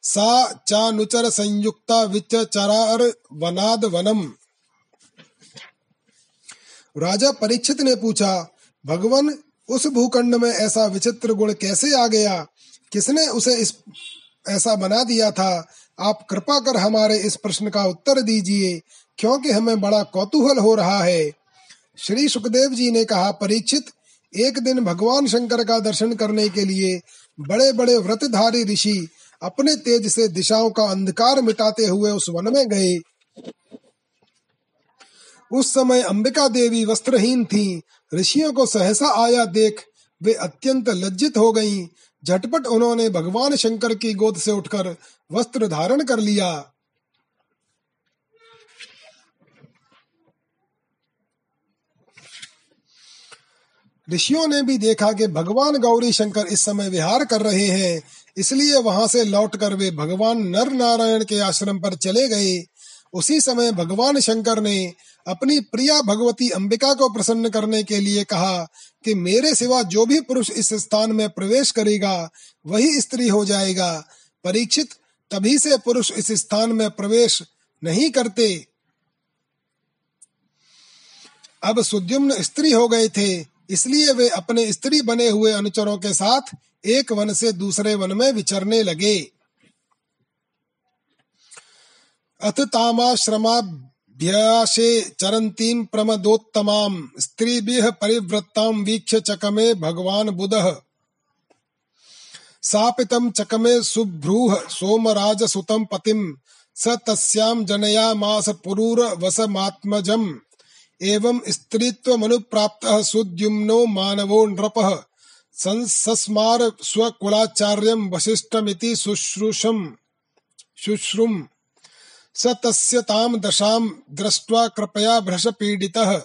S1: सा चानुचर संयुक्ता विचरार वनाद वनम राजा परीक्षित ने पूछा, भगवान उस भूखंड में ऐसा विचित्र गुण कैसे आ गया? किसने उसे इस ऐसा बना दिया था? आप कृपा कर हमारे इस प्रश्न का उत्तर दीजिए, क्योंकि हमें बड़ा कौतूहल हो रहा है। श्री सुखदेव जी ने कहा, परीक्षित, एक दिन भगवान शंकर का दर्शन करने के लिए बड़े बड़े व्रतधारी ऋषि अपने तेज से दिशाओं का अंधकार मिटाते हुए उस वन में गए। उस समय अंबिका देवी वस्त्रहीन थी। ऋषियों को सहसा आया देख वे अत्यंत लज्जित हो गईं। झटपट उन्होंने भगवान शंकर की गोद से उठकर वस्त्र धारण कर लिया। ऋषियों ने भी देखा कि भगवान गौरी शंकर इस समय विहार कर रहे हैं, इसलिए वहाँ से लौटकर वे भगवान नर नारायण के आश्रम पर चले गए। उसी समय भगवान शंकर ने अपनी प्रिया भगवती अंबिका को प्रसन्न करने के लिए कहा कि मेरे सिवा जो भी पुरुष इस स्थान में प्रवेश करेगा, वही स्त्री हो जाएगा। परीक्षित, तभी से पुरुष इस स्थान में प्रवेश नहीं करते। अब सुद्युम्न स्त्री हो गए थे, इसलिए वे अपने स्त्री बने हुए अनुचरों के साथ एक वन से दूसरे वन में विचरने लगे। अथ तामाश्रमाभ्यासे चरन्तीं प्रमदोत्तमां स्त्रीभिः परिवृत्तां वीक्ष्य चकमे भगवान् बुधः। सापितं चकमे सुभ्रूः सोमराजसुतं पतिं स तस्यां जनयामास पुरूरवसमात्मजम्। एवं स्त्रीत्वमनुप्राप्तः सुद्युम्नो मानवो नृपः सस्मार स्वकुलाचार्यं वसिष्ठमिति शुश्रूषम्। शुश्रुम्। स तस्य ताम दशाम दृष्ट्वा कृपया भ्रशपीडितः।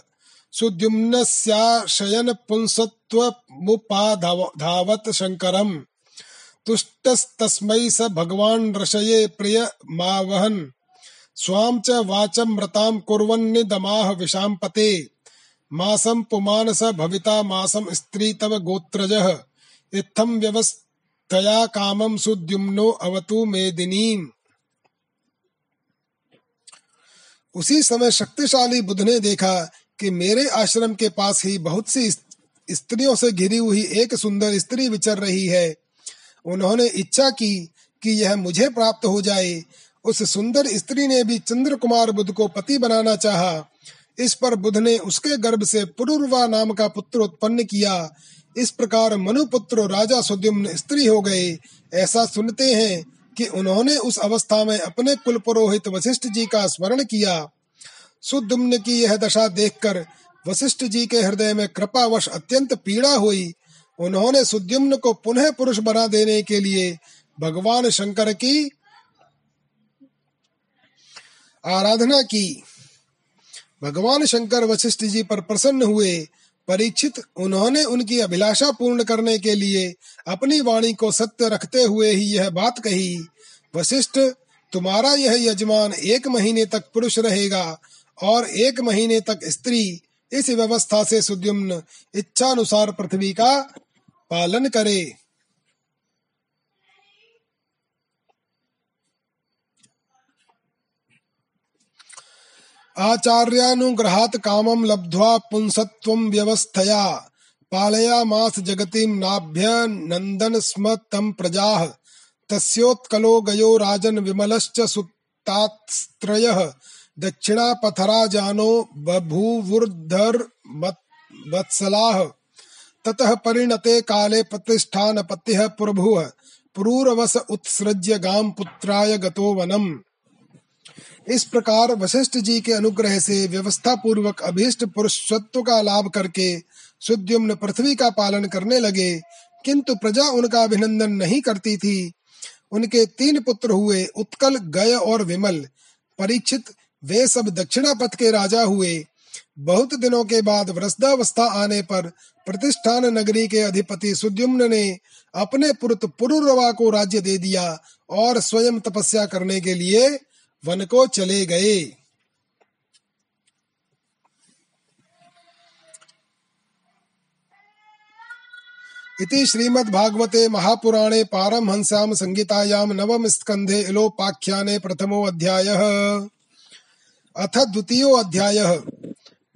S1: सुद्युम्नस्याशयन पुंसत्वमुपाधावत् शङ्करम्। तुष्टस्तस्मै स भगवान् ऋषये प्रियमावहन् स्वां च वाचमृतां कुर्वन्निदमाह विशाम्पते मासं पुमान् स भविता मासं स्त्री तव गोत्रजः। इत्थं व्यवस्थया कामं सुद्युम्नो अवतु मेदिनीम्। उसी समय शक्तिशाली बुद्ध ने देखा कि मेरे आश्रम के पास ही बहुत सी स्त्रियों से घिरी हुई एक सुंदर स्त्री विचर रही है। उन्होंने इच्छा की कि यह मुझे प्राप्त हो जाए। उस सुंदर स्त्री ने भी चंद्र कुमार बुद्ध को पति बनाना चाहा। इस पर बुद्ध ने उसके गर्भ से पुरुर्वा नाम का पुत्र उत्पन्न किया। इस प्रकार मनुपुत्र राजा सुद्युम्न स्त्री हो गए। ऐसा सुनते हैं कि उन्होंने उस अवस्था में अपने कुल पुरोहित वशिष्ठ जी का स्मरण किया। सुद्युम्न की यह दशा देखकर वशिष्ठ जी के हृदय में कृपावश अत्यंत पीड़ा हुई। उन्होंने सुद्युम्न को पुनः पुरुष बना देने के लिए भगवान शंकर की आराधना की। भगवान शंकर वशिष्ठ जी पर प्रसन्न हुए। परीक्षित उन्होंने उनकी अभिलाषा पूर्ण करने के लिए अपनी वाणी को सत्य रखते हुए ही यह बात कही, वशिष्ठ, तुम्हारा यह यजमान एक महीने तक पुरुष रहेगा और एक महीने तक स्त्री इस व्यवस्था से सुद्युम्न इच्छानुसार पृथ्वी का पालन करे। आचार्यानुग्रहात् कामं लब्ध्वा पुंसत्वं व्यवस्थया। पालयामास जगतिं नाभ्यनन्दन स्म तं प्रजाः। तस्योत्कलो गयो राजन् विमलश्च सुतास्त्रयः दक्षिणापथराजानो बभूवुर्धर्वत्सलाः ततः परिणते काले प्रतिष्ठानपतिः प्रभुः। पुरूरवस उत्सृज्य गां पुत्राय गतो वनम् इस प्रकार वशिष्ठ जी के अनुग्रह से व्यवस्था पूर्वक अभीष्ट पुरुषत्व का लाभ करके सुद्युम्न पृथ्वी का पालन करने लगे, किंतु प्रजा उनका अभिनंदन नहीं करती थी। उनके तीन पुत्र हुए उत्कल, गय और विमल। परीक्षित, वे सब दक्षिणा पथ के राजा हुए। बहुत दिनों के बाद वृद्धावस्था आने पर प्रतिष्ठान नगरी के अधिपति सुद्युम्न ने अपने पुरुत पुरुरवा को राज्य दे दिया और स्वयं तपस्या करने के लिए वन को चले गए। इति श्रीमद्भागवते महापुराणे पारमहंस्यां संहितायां नवम स्कंधे इलोपाख्याने प्रथमो अध्यायः। अथ द्वितीयो अध्यायः।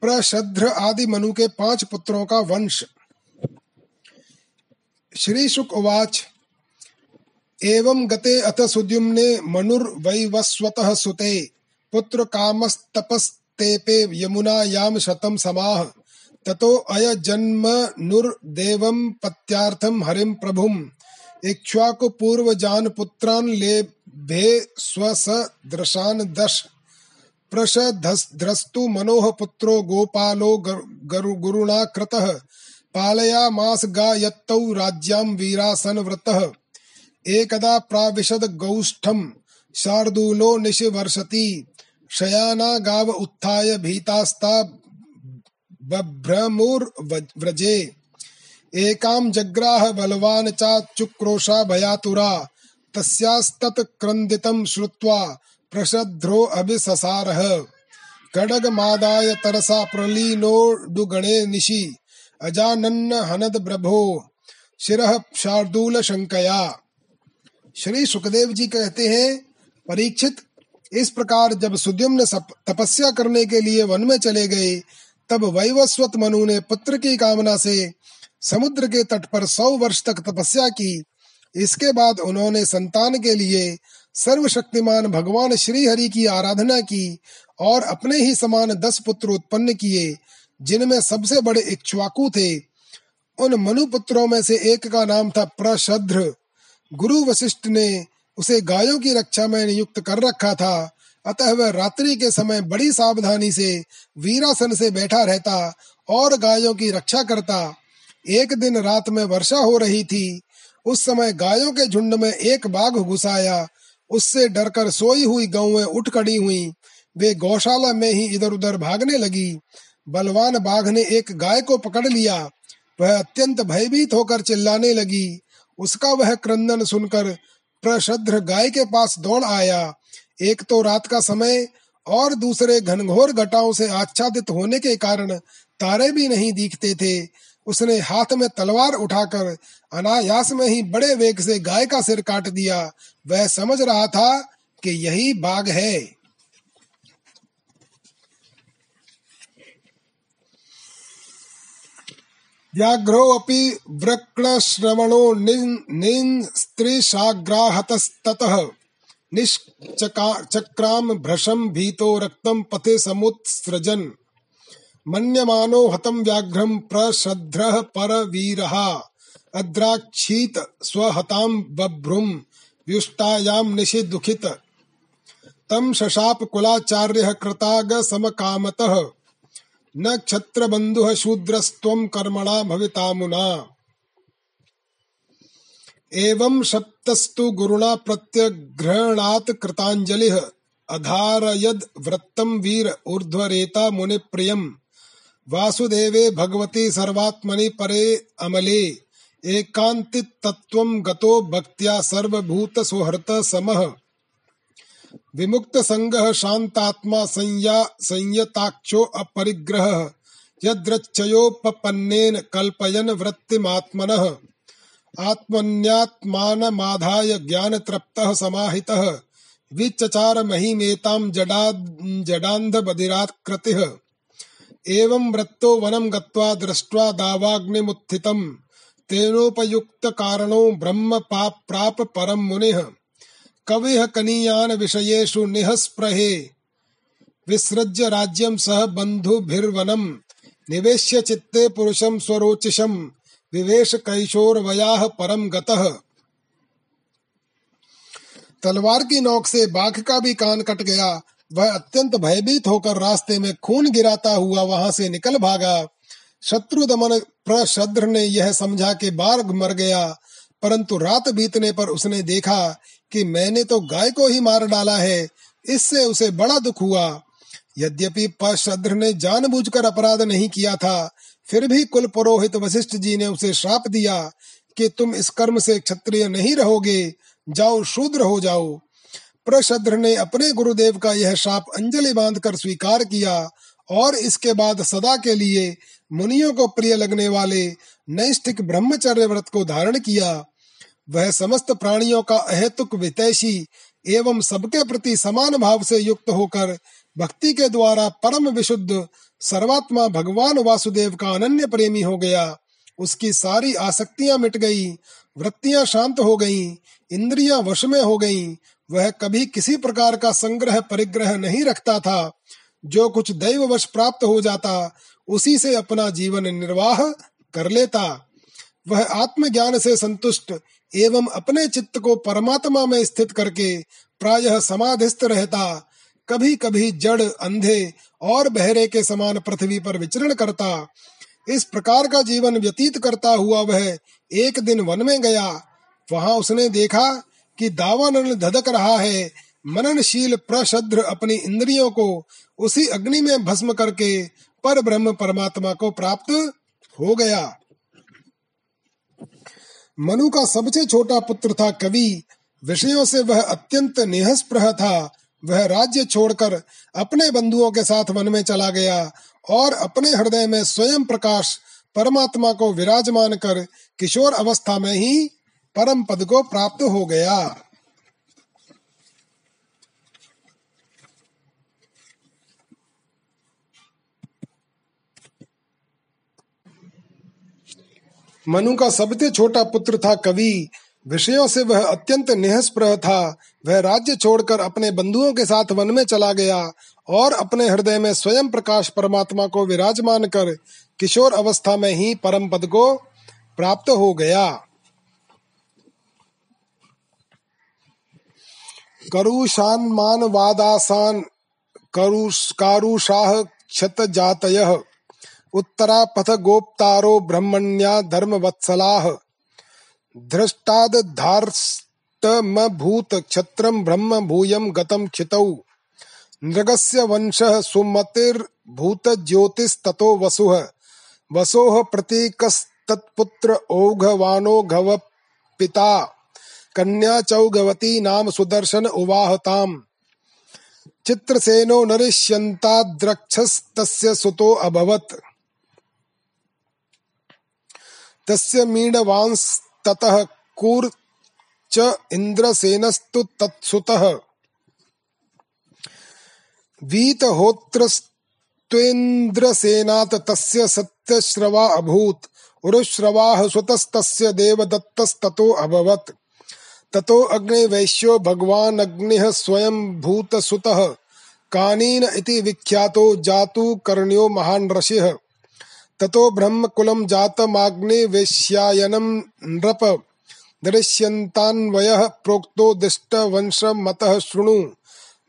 S1: प्रशद्र आदि मनु के पाँच पुत्रों का वंश। श्री शुक उवाच एवं गते अथ सुद्युम्ने मनुर्वैवस्वतः सुते। पुत्र कामस्तपस्तेपे यमुनायां शतं समाह। ततो अय जन्म नुर्देवं पत्यार्थं हरिं प्रभुम्। इक्ष्वाकु पूर्वजान पुत्रान् लेभे स्वस दृशान दश प्रशधस्त्रस्तु मनोह पुत्रो गोपालो गुरुणा कृतः पालयामास गा यत्तौ राज्यां वीरासन व्रतः एकदा प्राविशद गौष्ठम, शार्दूलो निशिवर्षति शयाना गाव उत्थाय भीतास्ता बभ्रमुर्व्रजे। एकां जग्राह बलवान चाचुक्रोशा भयातुरा, तस्यास्तत् क्रन्दितं श्रुत्वा प्रशध्रो अभिससारः। खड्गमादाय तरसा प्रलीनोडुगणे निशि, अजानन्न हनद ब्रभो, शिरः शार्दूल शंकया श्री सुखदेव जी कहते हैं, परीक्षित, इस प्रकार जब सुद्युम्न तपस्या करने के लिए वन में चले गए, तब वैवस्वत मनु ने पुत्र की कामना से समुद्र के तट पर सौ वर्ष तक तपस्या की। इसके बाद उन्होंने संतान के लिए सर्वशक्तिमान भगवान श्री हरि की आराधना की और अपने ही समान दस पुत्र उत्पन्न किए, जिनमें सबसे बड़े इक्ष्वाकु थे। उन मनु पुत्रों में से एक का नाम था प्रशद्र। गुरु वशिष्ठ ने उसे गायों की रक्षा में नियुक्त कर रखा था। अतः वह रात्रि के समय बड़ी सावधानी से वीरासन से बैठा रहता और गायों की रक्षा करता। एक दिन रात में वर्षा हो रही थी। उस समय गायों के झुंड में एक बाघ घुसाया। उससे डरकर सोई हुई गौएँ उठ खड़ी हुई। वे गौशाला में ही इधर उधर भागने लगी। बलवान बाघ ने एक गाय को पकड़ लिया। वह अत्यंत भयभीत होकर चिल्लाने लगी। उसका वह क्रंदन सुनकर प्रशद्र गाय के पास दौड़ आया। एक तो रात का समय और दूसरे घनघोर घटाओं से आच्छादित होने के कारण तारे भी नहीं दिखते थे। उसने हाथ में तलवार उठाकर अनायास में ही बड़े वेग से गाय का सिर काट दिया। वह समझ रहा था कि यही बाघ है।
S2: व्याघ्रोऽपि वृक्णश्रवणो निस्त्रीशाग्राहतस्ततः निश्चक्राम भ्रशं भीतो रक्तं पथे समुत्सृजन्। मन्यमानो हतं व्याघ्रं प्रशद्रः परवीरः। अद्राक्षीत स्वहतां बभ्रुं व्युष्टायां निशि दुखित तं शशाप कुलाचार्यः कृताग समकामतः न क्षत्रबन्धुः शूद्रस्त्वं कर्मणा भवितामुना। एवं सप्तस्तु गुरुणा प्रत्यग्रहणात् कृताञ्जलिः अधारयद वृत्तं वीर ऊर्ध्वरेता मुनिप्रियम्। वासुदेवे भगवती सर्वात्मनि परे अमले। एकांतित तत्व गतो भक्त्या सर्वभूत सुहृत समः विमुक्त संग शांतात्मा संया संयताक्षो अपरिग्रह, यद्रच्चयोपपन्नेन कल्पयन वृत्तिमात्मनः। आत्मन्यात्मानमाधाय ज्ञानतृप्तः समाहितः विचचार महिमेतां जडा जडान्ध बधिराकृतिः एवं वृत्तो वनं गत्वा दृष्ट्वा दावाग्निमुत्थितम्, तेनोपयुक्तकारणो ब्रह्म प्राप परं मुनिः। कविः कनीयान् विषयेषु निःस्पृहे विसृज्य राज्यं सह बन्धुभिर्वनम् निवेश्य चित्ते पुरुषं स्वरोचिषं। विवेश कैशोरवयाः परम गतः। तलवार की नोक से बाघ का भी कान कट गया। वह अत्यंत भयभीत होकर रास्ते में खून गिराता हुआ वहाँ से निकल भागा। शत्रु दमन प्रशद्र ने यह समझा कि बाघ मर गया। परंतु रात बीतने पर उसने देखा कि मैंने तो गाय को ही मार डाला है, इससे उसे बड़ा दुख हुआ। यद्यपि पशद्र ने जानबूझकर अपराध नहीं किया था, फिर भी कुल पुरोहित वशिष्ठ जी ने उसे श्राप दिया कि तुम इस कर्म से क्षत्रिय नहीं रहोगे, जाओ शूद्र हो जाओ। प्रशद्र ने अपने गुरुदेव का यह श्राप अंजलि बांधकर स्वीकार किया और इसके बाद सदा के लिए मुनियों को प्रिय लगने वाले नैष्ठिक ब्रह्मचर्य व्रत को धारण किया। वह समस्त प्राणियों का अहेतुक वितैषी एवं सबके प्रति समान भाव से युक्त होकर भक्ति के द्वारा परम विशुद्ध सर्वात्मा भगवान वासुदेव का अनन्य प्रेमी हो गया। उसकी सारी आसक्तियाँ मिट गई वृत्तियाँ शांत हो गईं, इंद्रियाँ वश में हो गईं, वह कभी किसी प्रकार का संग्रह परिग्रह नहीं रखता था। जो कुछ दैववश प्राप्त हो जाता उसी से अपना जीवन निर्वाह कर लेता। वह आत्मज्ञान से संतुष्ट एवं अपने चित्त को परमात्मा में स्थित करके प्रायः समाधिस्थ रहता कभी कभी जड़, अंधे और बहरे के समान पृथ्वी पर विचरण करता। इस प्रकार का जीवन व्यतीत करता हुआ वह एक दिन वन में गया। वहाँ उसने देखा कि दावानल धधक रहा है, मननशील प्रशद्र अपनी इंद्रियों को उसी अग्नि में भस्म करके पर ब्रह्म परमात्मा को प्राप्त हो गया। मनु का सबसे छोटा पुत्र था कवि। विषयों से वह अत्यंत निहस्प्रह था। वह राज्य छोड़कर अपने बंधुओं के साथ वन में चला गया और अपने हृदय में स्वयं प्रकाश, परमात्मा को विराजमान कर किशोर अवस्था में ही परम पद को प्राप्त हो गया। मनु का सबसे छोटा पुत्र था कवि। विषयों से वह अत्यंत निहस्प्रह था। वह राज्य छोड़कर अपने बंधुओं के साथ वन में चला गया और अपने हृदय में स्वयं प्रकाश परमात्मा को विराजमान कर किशोर अवस्था में ही परम पद को प्राप्त हो गया। करुषान मान वादासान करुष कारुषाह क्षत जातय। उत्तरा पथ गोप्तारो ब्रह्मण्या धर्म वत्सलाह धृष्टाद धार्ष्टमभूत क्षत्रम ब्रह्म भूयम गतम क्षितौ नृगस्य वंशः सुमतिर्भूत ज्योतिस्ततो वसुः। वसोः प्रतीकस्तत्पुत्र औघवानो घव पिता कन्या चौगवती नाम सुदर्शन उवाहताम। चित्रसेनो नरिष्यन्ताद्रक्षस्तस्य सुतो अभवत्। तस्य मीनवांस्ततः कूर् च इन्द्रसेनस्तु तत्सुतः। वीतहोत्रस्त्वेन्द्रसेनात् तस्य सत्यश्रवा अभूत्, उरुश्रवाः सुतस्तस्य देवदत्तस्ततो अभवत्। ततो अग्नि वैश्यो भगवान् अग्निः स्वयं भूतसुतः। कानीन इति विख्यातो जातु कर्ण्यो महान् ऋषिः ततो ब्रह्मकुलं जातमाग्निवेश्यायनं नृप। दृश्यन्तान्वयः प्रोक्तो दिष्टवंशमतः शृणु।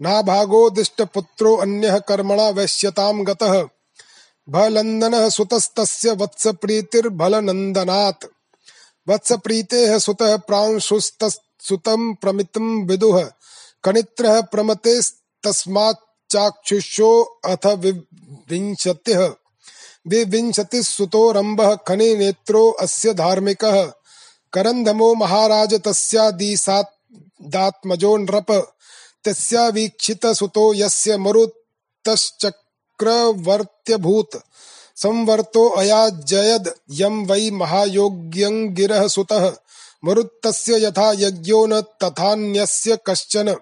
S2: नाभागो दिष्टपुत्रो अन्यः कर्मणा वैश्यतां गतः। भलन्दनः सुतस्तस्य वत्सप्रीतिर्भलनन्दनात्। वत्सप्रीतेः सुतः प्रांशुस्तत्सुतं प्रमितं विदुः। कनित्रः प्रमतेस्तस्माच्चाक्षुषो अथ विंशतिः। विविंशतिः सुतो रम्भः खनिनेत्रो अस्य धार्मिकः। करन्धमो महाराज तस्यादिसादात्मजो नृप। तस्या वीक्षित सुतो यस्य मरुतश्चक्रवर्त्यभूत संवर्तो अयाजयद यम वै महायोग्यं गिरः सुतः। मरुत्तस्य यथा यज्ञो न तथान्यस्य कश्चन।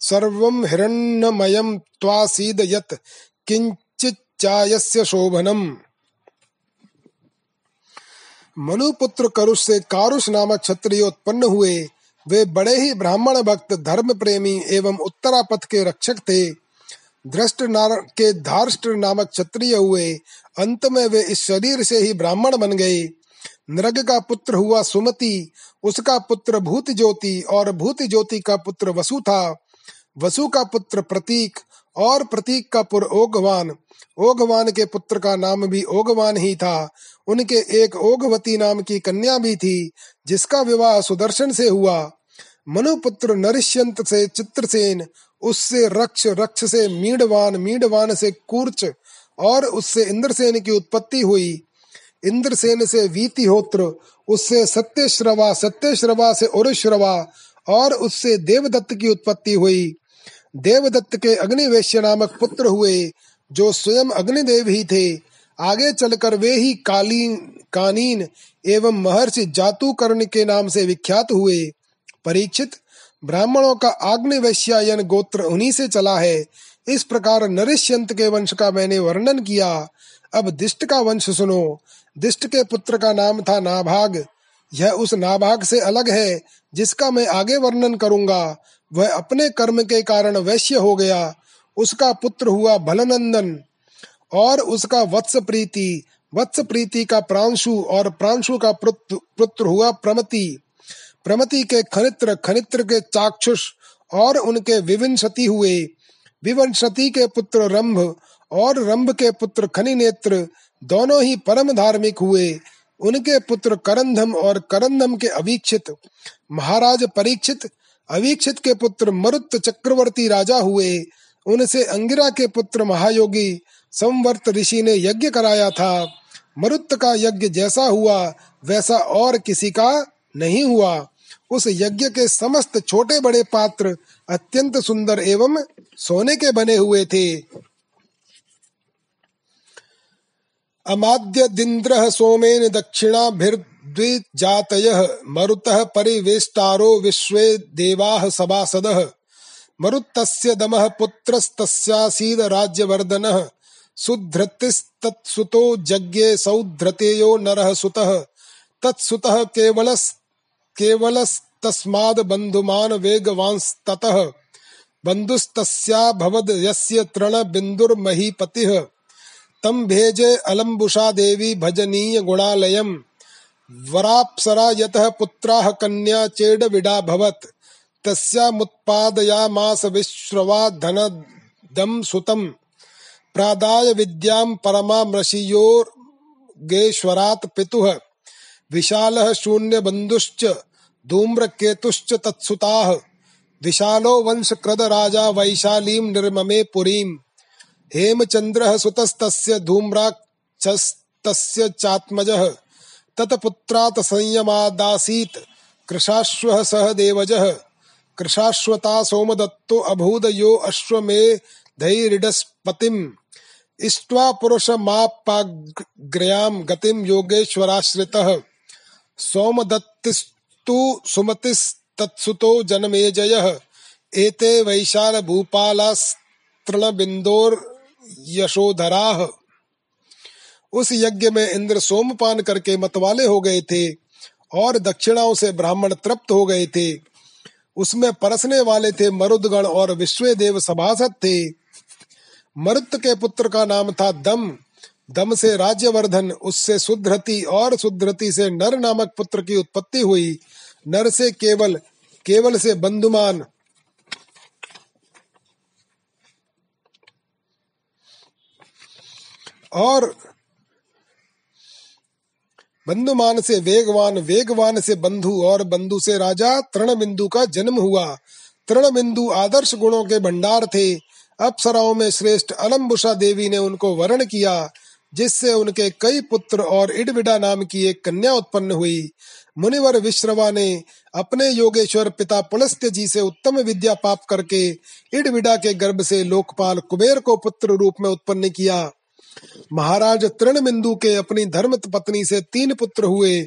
S2: सर्वं हिरण्यमयं त्वासीद यत् किंचिच्चायस्य शोभनम्। मनुपुत्र करुष से कारुष नामक क्षत्रिय उत्पन्न हुए, वे बड़े ही ब्राह्मण भक्त धर्म प्रेमी एवं उत्तरापथ के रक्षक थे। दृष्ट के धार्ष्ट नामक क्षत्रिय हुए, अंत में वे इस शरीर से ही ब्राह्मण बन गए। नृग का पुत्र हुआ सुमति, उसका पुत्र भूत ज्योति और भूत ज्योति का पुत्र वसु था। वसु का पुत्र प्रतीक और प्रतीक का पुर ओघवान ओघवान के पुत्र का नाम भी ओगवान ही था। उनके एक ओघवती नाम की कन्या भी थी, जिसका विवाह सुदर्शन से हुआ। मनुपुत्र नरिष्यंत से चित्रसेन, उससे रक्ष रक्ष से मीडवान मीडवान से कूर्च, और उससे इंद्रसेन की उत्पत्ति हुई। इंद्रसेन से वीतिहोत्र, उससे सत्यश्रवा सत्यश्रवा से उरुश्रवा और उससे देवदत्त की उत्पत्ति हुई। देवदत्त के अग्निवेश्य नामक पुत्र हुए, जो स्वयं अग्निदेव ही थे। आगे चलकर वे ही कालीन, कानीन एवं महर्षि जातुकर्ण के नाम से विख्यात हुए। परीक्षित, ब्राह्मणों का आग्निवैश्यायन गोत्र उन्हीं से चला है। इस प्रकार नरिष्यंत के वंश का मैंने वर्णन किया। अब दिष्ट का वंश सुनो। दिष्ट के पुत्र का नाम था नाभाग। यह उस नाभाग से अलग है, जिसका मैं आगे वर्णन करूँगा। वह अपने कर्म के कारण वैश्य हो गया। उसका पुत्र हुआ भलनंदन और उसका वत्स प्रीति वत्स प्रीति का प्रांशु और प्रांशु का पुत्र हुआ प्रमति। प्रमति के खनित्र खनित्र के चाक्षुष और उनके विविंशति हुए। विवंशति के पुत्र रंभ और रंभ के पुत्र खनि नेत्र दोनों ही परम धार्मिक हुए। उनके पुत्र करंधम और करंधम के अवीक्षित। महाराज परीक्षित अवीक्षित के पुत्र मरुत चक्रवर्ती राजा हुए। उनसे अंगिरा के पुत्र महायोगी, संवर्त ऋषि ने यज्ञ कराया था। मरुत का यज्ञ जैसा हुआ, वैसा और किसी का नहीं हुआ। उस यज्ञ के समस्त छोटे बड़े पात्र अत्यंत सुंदर एवं सोने के बने हुए थे। अमाद्य दिंद्र सोमेन दक्षिणाभिर्द्विजातय मरुतः परिवेष्टारो विश्वे देवाः सभासदः। मरुत्तस्य दमः पुत्रस्तस्यासीद राज्यवर्धनः सुधृतिस्तत्सुतो जज्ञे सौधृतेयो नरः सुतः। तत्सुतः केवलस्, केवलस्तस्माद् बन्धुमान् वेगवांस्ततः बन्धुस्तस्याभवद् यस्य तृणबिन्दुर्महीपतिः। तं भेजे अलम्बुषा देवी भजनीय गुणालयम्। वराप्सरा यतः पुत्राः कन्या चेड चेडविडाभवत् तस्यामुत्पादयामास विश्रवा धनदं सुतम्। प्रादाय विद्यां परमामृषियोर्गेश्वरात् पितुः। विशालः शून्यबन्धुश्च धूम्रकेतुश्च तत्सुताः। विशालो वंशकृद राजा वैशालीं निर्ममे पुरीम्। हेमचन्द्रः सुतस्तस्य धूम्राक्षस्तस्य चात्मजः। तत्पुत्रात् संयमादासीत् कृशाश्वः सह देवजः। कृशाश्वता सोमदत्तो अभूद यो अश्वमेधैरिडस्पतिम् इष्ट्वा पुरुषमापाग्र्यां गतिं योगेश्वराश्रितः। सोमदत्तिस्तु सुमतिस्तत्सुतो जनमेजयः। एते वैशालभूपालास्तृणबिन्दोर्यशोधराः उस यज्ञ में इंद्र सोमपान करके मतवाले हो गए थे और दक्षिणाओं से ब्राह्मण तृप्त हो गए थे। उसमें परसने वाले थे मरुदगण और विश्व देव सभासद थे। मरुत के पुत्र का नाम था दम। दम से राज्यवर्धन, उससे सुध्रति और सुध्रति से नर नामक पुत्र की उत्पत्ति हुई। नर से केवल केवल से बंधुमान। और बंधुमान से वेगवान वेगवान से बंधु और बंधु से राजा तृण बिंदु का जन्म हुआ। तृण बिंदु आदर्श गुणों के भंडार थे। अप्सराओं में श्रेष्ठ अलम्बुषा देवी ने उनको वर्ण किया, जिससे उनके कई पुत्र और इडविडा नाम की एक कन्या उत्पन्न हुई। मुनिवर विश्रवा ने अपने योगेश्वर पिता पुलस्त्य जी से उत्तम विद्या पाप करके इडविडा के गर्भ से लोकपाल कुबेर को पुत्र रूप में उत्पन्न किया। महाराज तृण बिंदु के अपनी धर्म पत्नी से तीन पुत्र हुए,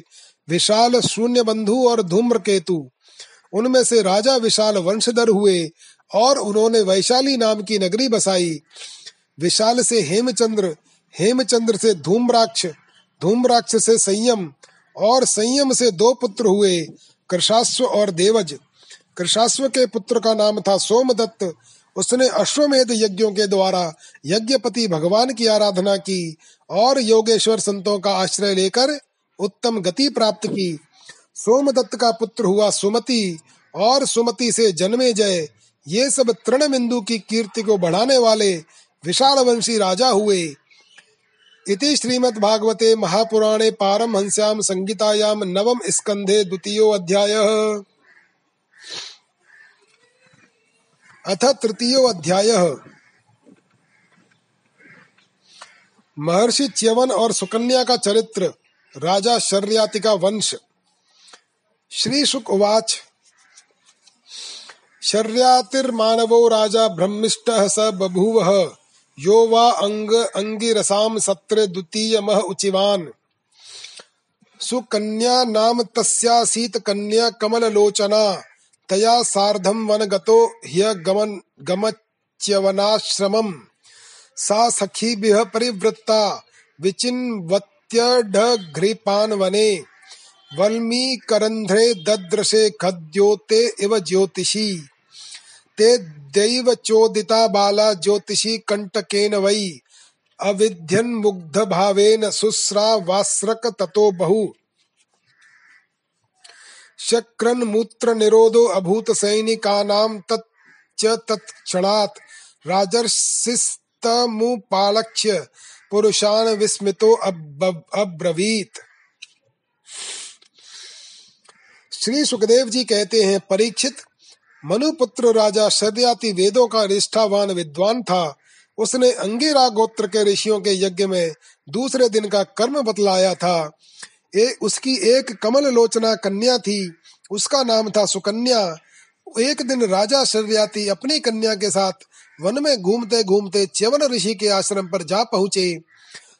S2: विशाल शून्य बंधु और धूम्र केतु उनमें से राजा विशाल वंशधर हुए और उन्होंने वैशाली नाम की नगरी बसाई। विशाल से हेमचंद्र हेमचंद्र से धूम्राक्ष धूम्राक्ष से संयम और संयम से दो पुत्र हुए कृषाश्व और देवज। कृषाश्व के पुत्र का नाम था सोमदत्त उसने अश्वमेध यज्ञों के द्वारा यज्ञपति भगवान की आराधना की और योगेश्वर संतों का आश्रय लेकर उत्तम गति प्राप्त की। सोमदत्त का पुत्र हुआ सुमति और सुमति से जन्मे जय। ये सब तृण बिंदु की कीर्ति को बढ़ाने वाले विशाल वंशी राजा हुए। इति श्रीमद् भागवते महापुराणे पारमहंस्याम संगीतायाम नवम स्कंधे द्वितीयो अध्यायः। अथ तृतीय अध्याय। महर्षि च्यवन और सुकन्या का चरित्र, राजा शर्याति का वंश। श्री शुक उवाच शर्यातिर्मानवो राजा ब्रह्मिष्ट स बभूव, यो वा अंग अंगिरसाम सत्र द्वितीय मह उचिवान। सुकन्या नाम तस्यासीत कन्या कमल लोचना तया सार्धम वन गतो ह्य गमन गमच्यवनाश्रमम्। सा सखीभिः परिवृत्ता विचिन्वत्यढघ्रिपान् वने वल्मीकरन्ध्रे दद्रशे खद्योते इव ज्योतिषी। ते दैव चोदिता बाला ज्योतिषी कंटकेन वै। अविध्यन्मुग्ध भावेन सुस्रावास्रक ततो बहु। शक्रन मूत्र निरोधो अभूत सैनिकानां तच्च तत्क्षणात् राजर्षिस्तमुपालक्ष्य पुरुषान विस्मितो अब्रवीत। श्री सुखदेव जी कहते हैं, परीक्षित, मनुपुत्र राजा शर्याति वेदों का निष्ठावान विद्वान था। उसने अंगिरा गोत्र के ऋषियों के यज्ञ में दूसरे दिन का कर्म बतलाया था। ए, उसकी एक कमल लोचना कन्या थी। उसका नाम था सुकन्या। एक दिन राजा शर्याती अपनी कन्या के साथ वन में घूमते घूमते च्यवन ऋषि के आश्रम पर जा पहुँचे।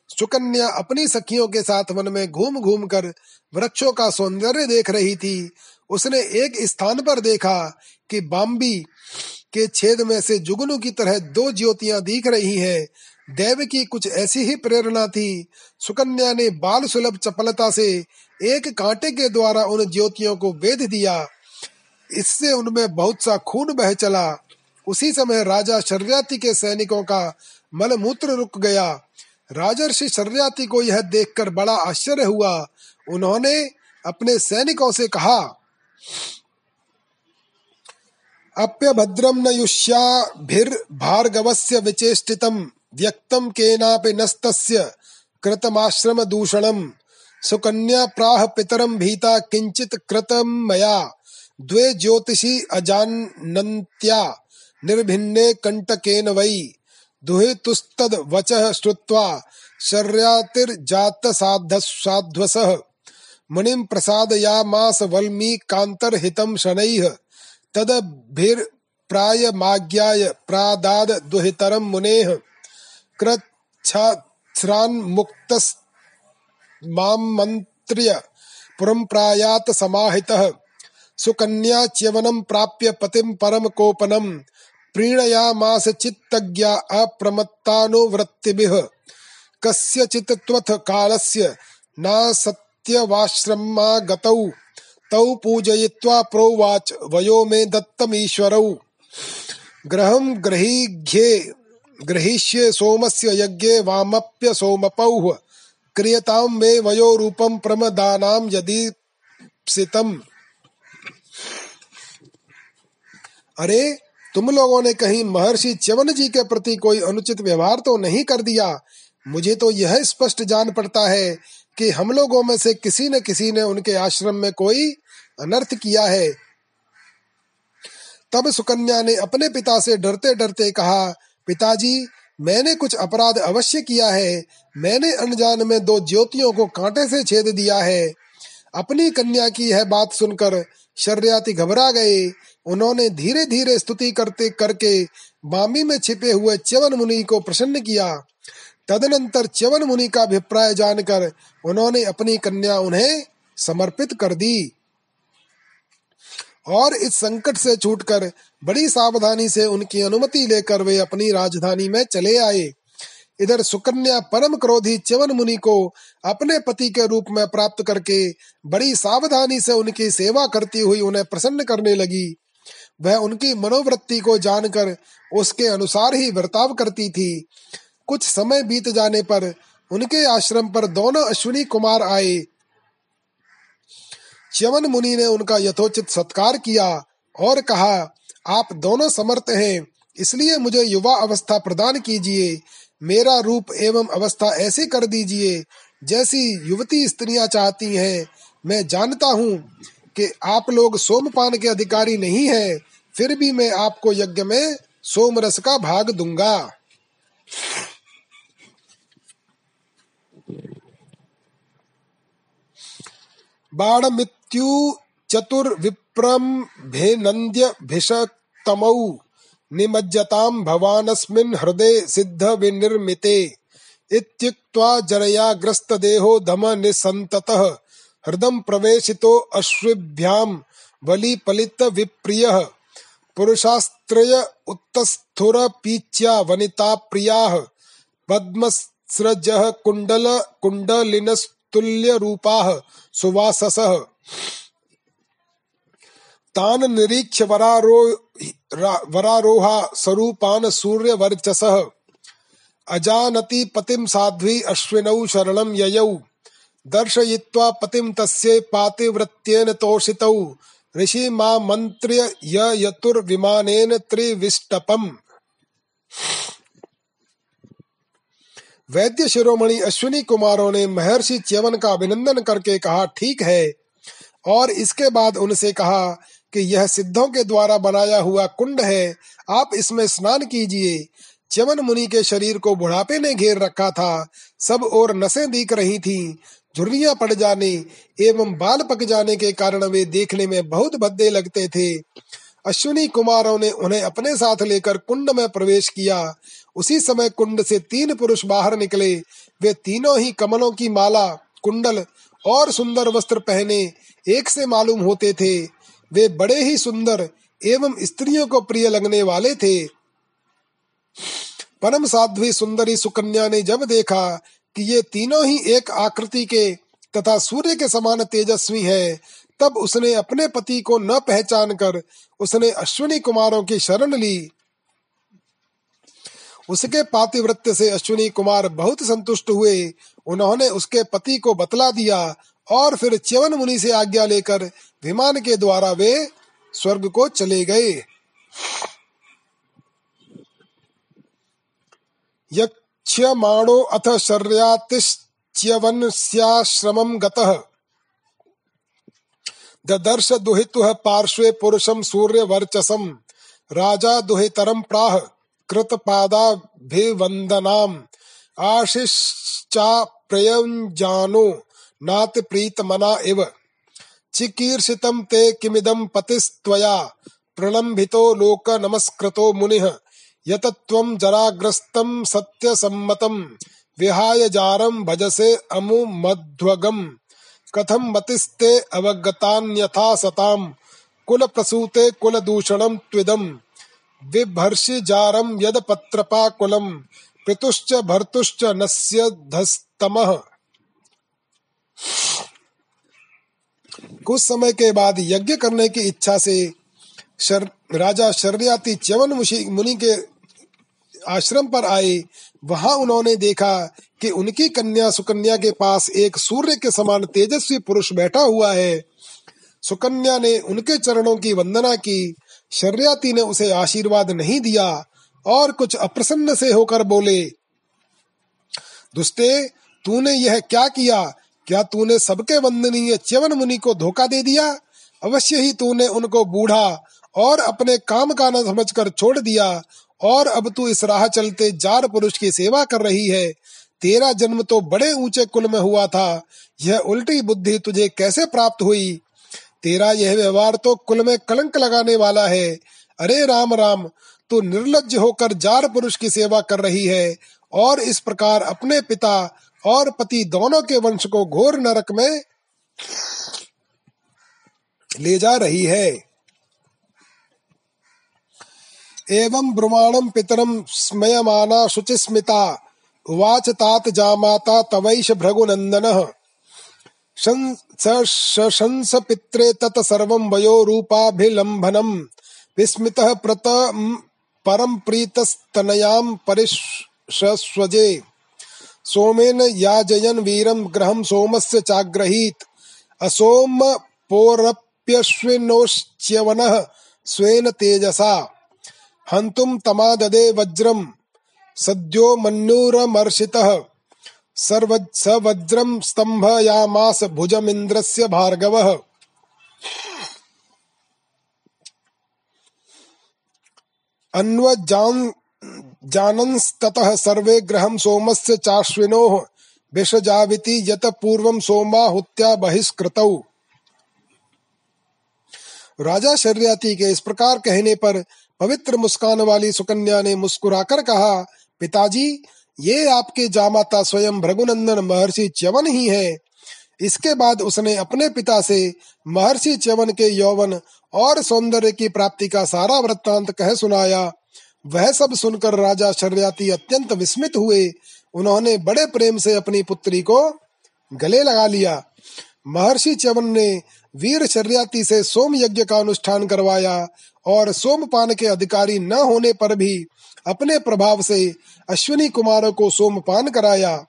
S2: सुकन्या अपनी सखियों के साथ वन में घूम घूम कर वृक्षों का सौंदर्य देख रही थी। उसने एक स्थान पर देखा कि बाम्बी के छेद में से जुगनू की तरह दो ज्योतियाँ दिख रही हैं। देव की कुछ ऐसी ही प्रेरणा थी। सुकन्या ने बाल सुलभ चपलता से एक कांटे के द्वारा उन ज्योतियों को वेद दिया। इससे उनमें बहुत सा खून बह चला। उसी समय राजा शर्याति के सैनिकों का मलमूत्र रुक गया। राजर्षि शर्याति को यह देखकर बड़ा आश्चर्य हुआ। उन्होंने अपने सैनिकों से कहा अप्यभद्रम न युष्याभिर्भार्गवस्य विचेष्टितम। व्यक्तम केनापि नस्तस्य कृतमाश्रम दूषणम सुकन्या प्राह पितरम भीता किंचित कृतम मया। द्वे ज्योतिषी अजानन्त्या निर्भिन्ने कंटकेन वै। दुहितुस्तद वचः श्रुत्वा शर्यातिर्जात साध्वसः मुनिं प्रसादयामास वल्मीकान्तर्हितं शनैः। तदभिर्प्रायमाज्ञाय प्रादाद दुहितरं मुनेः। कृच्छ्रान्मुक्तमामन्त्र्य पुरं प्रायात समाहितः। सुकन्या च्यवनं प्राप्य पतिं परम कोपनं प्रीणयामास चित्तज्ञा अप्रमत्तानुवृत्तिभिः। कस्यचित् त्वथ कालस्य न सत्यवाश्रमा गतौ तौ पूजयित्वा प्रोवाच। वयो मे दत्तमीश्वरौ। ग्रहं ग्रहीघ्ये ग्रहीष्ये सोमस्य यज्ञे वामप्य सोमपौः। क्रियतां मे वयो रूपं प्रमदानां यदि अरे, तुम लोगों ने कहीं महर्षि च्यवन जी के प्रति कोई अनुचित व्यवहार तो नहीं कर दिया? मुझे तो यह स्पष्ट जान पड़ता है कि हम लोगों में से किसी न किसी ने उनके आश्रम में कोई अनर्थ किया है। तब सुकन्या ने अपने पिता से डरते डरते कहा पिताजी, मैंने कुछ अपराध अवश्य किया है। मैंने अनजान में दो ज्योतियों को कांटे से छेद दिया है। अपनी कन्या की यह बात सुनकर शर्याती घबरा गए उन्होंने धीरे धीरे स्तुति करते करके बामी में छिपे हुए च्यवन मुनि को प्रसन्न किया। तदनंतर च्यवन मुनि का अभिप्राय जानकर उन्होंने अपनी कन्या उन्हें समर्पित कर दी। और इस संकट से छूटकर बड़ी सावधानी से उनकी अनुमति लेकर वे अपनी राजधानी में चले आए। इधर सुकन्या परम क्रोधी च्यवन मुनि को अपने पति के रूप में प्राप्त करके बड़ी सावधानी से उनकी सेवा करती हुई उन्हें प्रसन्न करने लगी। वह उनकी मनोवृत्ति को जानकर उसके अनुसार ही बर्ताव करती थी। कुछ समय बीत जाने पर उनके आश्रम पर दोनों अश्विनी कुमार आए। च्यवन मुनि ने उनका यथोचित सत्कार किया और कहा, आप दोनों समर्थ हैं, इसलिए मुझे युवा अवस्था प्रदान कीजिए। मेरा रूप एवं अवस्था ऐसी कर दीजिए, जैसी युवती स्त्रियाँ चाहती हैं। मैं जानता हूँ कि आप लोग सोमपान के अधिकारी नहीं हैं, फिर भी मैं आपको यज्ञ में सोमरस का भाग दूँगा। बाणमित्यु चतुर्विप्रम भेनन्द्य भिषक्तमौ। निमज्जतां भवानस्मिन् हृदय सिद्ध विनिर्मिते इत्युक्त्वा जरया ग्रस्त देहो धम निसंततः हृदम प्रवेशितो अश्विभ्यां बलि पलित विप्रियः पुरुषास्त्रय उत्तस्थुर पीच्या वनिता प्रियाः। पद्मस्रजः कुण्डल कुण्डलिनस्तुल्य रूपाः सुवाससः। तान निरीक्ष वरारो वरारोहा स्वरूपान सूर्य वर्चस अजानति पतिम साध्वी अश्विनौ शरणं ययौ। दर्शयित्वा पतिम तस्ये पातिवृत्येन तोषितौ। ऋषि मा मंत्र्य य यतुर्विमानेन त्रिविष्टपम। वैद्य शिरोमणि अश्विनी कुमारों ने महर्षि च्यवन का अभिनंदन करके कहा, ठीक है और इसके बाद उनसे कहा कि यह सिद्धों के द्वारा बनाया हुआ कुंड है, आप इसमें स्नान कीजिए। च्यवन मुनि के शरीर को बुढ़ापे ने घेर रखा था, सब और नसें दिख रही थीं, झुर्रियाँ पड़ जाने एवं बाल पक जाने के कारण वे देखने में बहुत भद्दे लगते थे। अश्विनी कुमारों ने उन्हें अपने साथ लेकर कुंड में प्रवेश किया। उसी समय कुंड से तीन पुरुष बाहर निकले। वे तीनों ही कमलों की माला, कुंडल और सुंदर वस्त्र पहने एक से मालूम होते थे। वे बड़े ही सुंदर एवं स्त्रियों को प्रिय लगने वाले थे। परम साध्वी सुंदरी सुकन्या ने जब देखा कि ये तीनों ही एक आकृति के तथा सूर्य के समान तेजस्वी हैं, तब उसने अपने पति को न पहचान कर उसने अश्विनी कुमारों की शरण ली। उसके पातिवृत्य से अश्विनी कुमार बहुत संतुष्ट हुए। उन्होंने उसके पति को बतला दिया और फिर च्यवन मुनि से आज्ञा लेकर विमान के द्वारा वे स्वर्ग को चले गए। यक्ष्यमाणो अथ शर्यातिश्च्यवनस्याश्रमं गतः। ददर्श दुहितुः पार्श्वे पुरुषं सूर्यवर्चसं, राजा दुहितरं प्राह, कृतपादाभिवन्दनाम्। आशिश्चाप्रयञ्जानो नाति प्रीतमना इव। चिकीर्षितं ते किमिदं पतिस्त्वया। प्रणम्भितो लोक नमस्कृतो मुनिः। यतत्वं जराग्रस्तं सत्यसम्मतं। विहाय जारं भजसे अमुमध्वगम् कथम मतिस्ते अवगतान्यथा सतां कुलप्रसूते कुलदूषणं त्विदम्। बिभर्षि जारं यद पत्रपाकुलं पितुश्च भर्तुश्च नस्य धस्तमः कुछ समय के बाद यज्ञ करने की इच्छा से शर, राजा शर्याती च्यवन मुनि के आश्रम पर आए। वहाँ उन्होंने देखा कि उनकी कन्या सुकन्या के पास एक सूर्य के समान तेजस्वी पुरुष बैठा हुआ है। सुकन्या ने उनके चरणों की वंदना की। शर्याती ने उसे आशीर्वाद नहीं दिया और कुछ अप्रसन्न से होकर बोले दुस्ते तूने यह क्या किया? क्या तूने सबके वंदनीय च्यवन मुनि को धोखा दे दिया? अवश्य ही तूने उनको बूढ़ा और अपने काम का न समझकर छोड़ दिया, और अब तू इस राह चलते जार पुरुष की सेवा कर रही है। तेरा जन्म तो बड़े ऊँचे कुल में हुआ था, यह उल्टी बुद्धि तुझे कैसे प्राप्त हुई? तेरा यह व्यवहार तो कुल में कलंक लगाने वाला है। अरे राम राम, तू निर्लज होकर जार पुरुष की सेवा कर रही है, और इस प्रकार अपने पिता और पति दोनों के वंश को घोर नरक में ले जा रही है। एवं ब्रुमाणम पितरम स्मयमाना शुचिस्मिता उवाच तात जामाता तवैष भृगुनंदन शंस पित्रे तत सर्वं वयो रूपाभिलंभनम विस्मित प्रत परम प्रीतस्तनयाम परिस्वजे सोमेन याजयन वीरम ग्रहम सोमस्य चाग्रहीत। असोम पोरप्यश्विनोश्च्यवन स्वेन तेजसा। हंतुम तमाददे वज्रम, सद्यो मन्यूरमर्षितः सर्व स वज्रम स्तंभयामास भुजमिन्द्रस्य भार्गवः। अन्वजान जानंस्ततः सर्वे ग्रहम सोमस्य चाश्विनो विषजाविति यत पूर्वम सोमाहुत्या बहिष्कृतौ। राजा शर्याती के इस प्रकार कहने पर पवित्र मुस्कान वाली सुकन्या ने मुस्कुराकर कहा, पिताजी, ये आपके जामाता स्वयं भृगुनंदन महर्षि च्यवन ही है। इसके बाद उसने अपने पिता से महर्षि च्यवन के यौवन और सौंदर्य की प्राप्ति का सारा वृत्तांत कह सुनाया। वह सब सुनकर राजा शर्याती अत्यंत विस्मित हुए। उन्होंने बड़े प्रेम से अपनी पुत्री को गले लगा लिया। महर्षि च्यवन ने वीर शर्याती से सोम यज्ञ का अनुष्ठान करवाया और सोमपान के अधिकारी न होने पर भी अपने प्रभाव से अश्विनी कुमारों को सोमपान कराया।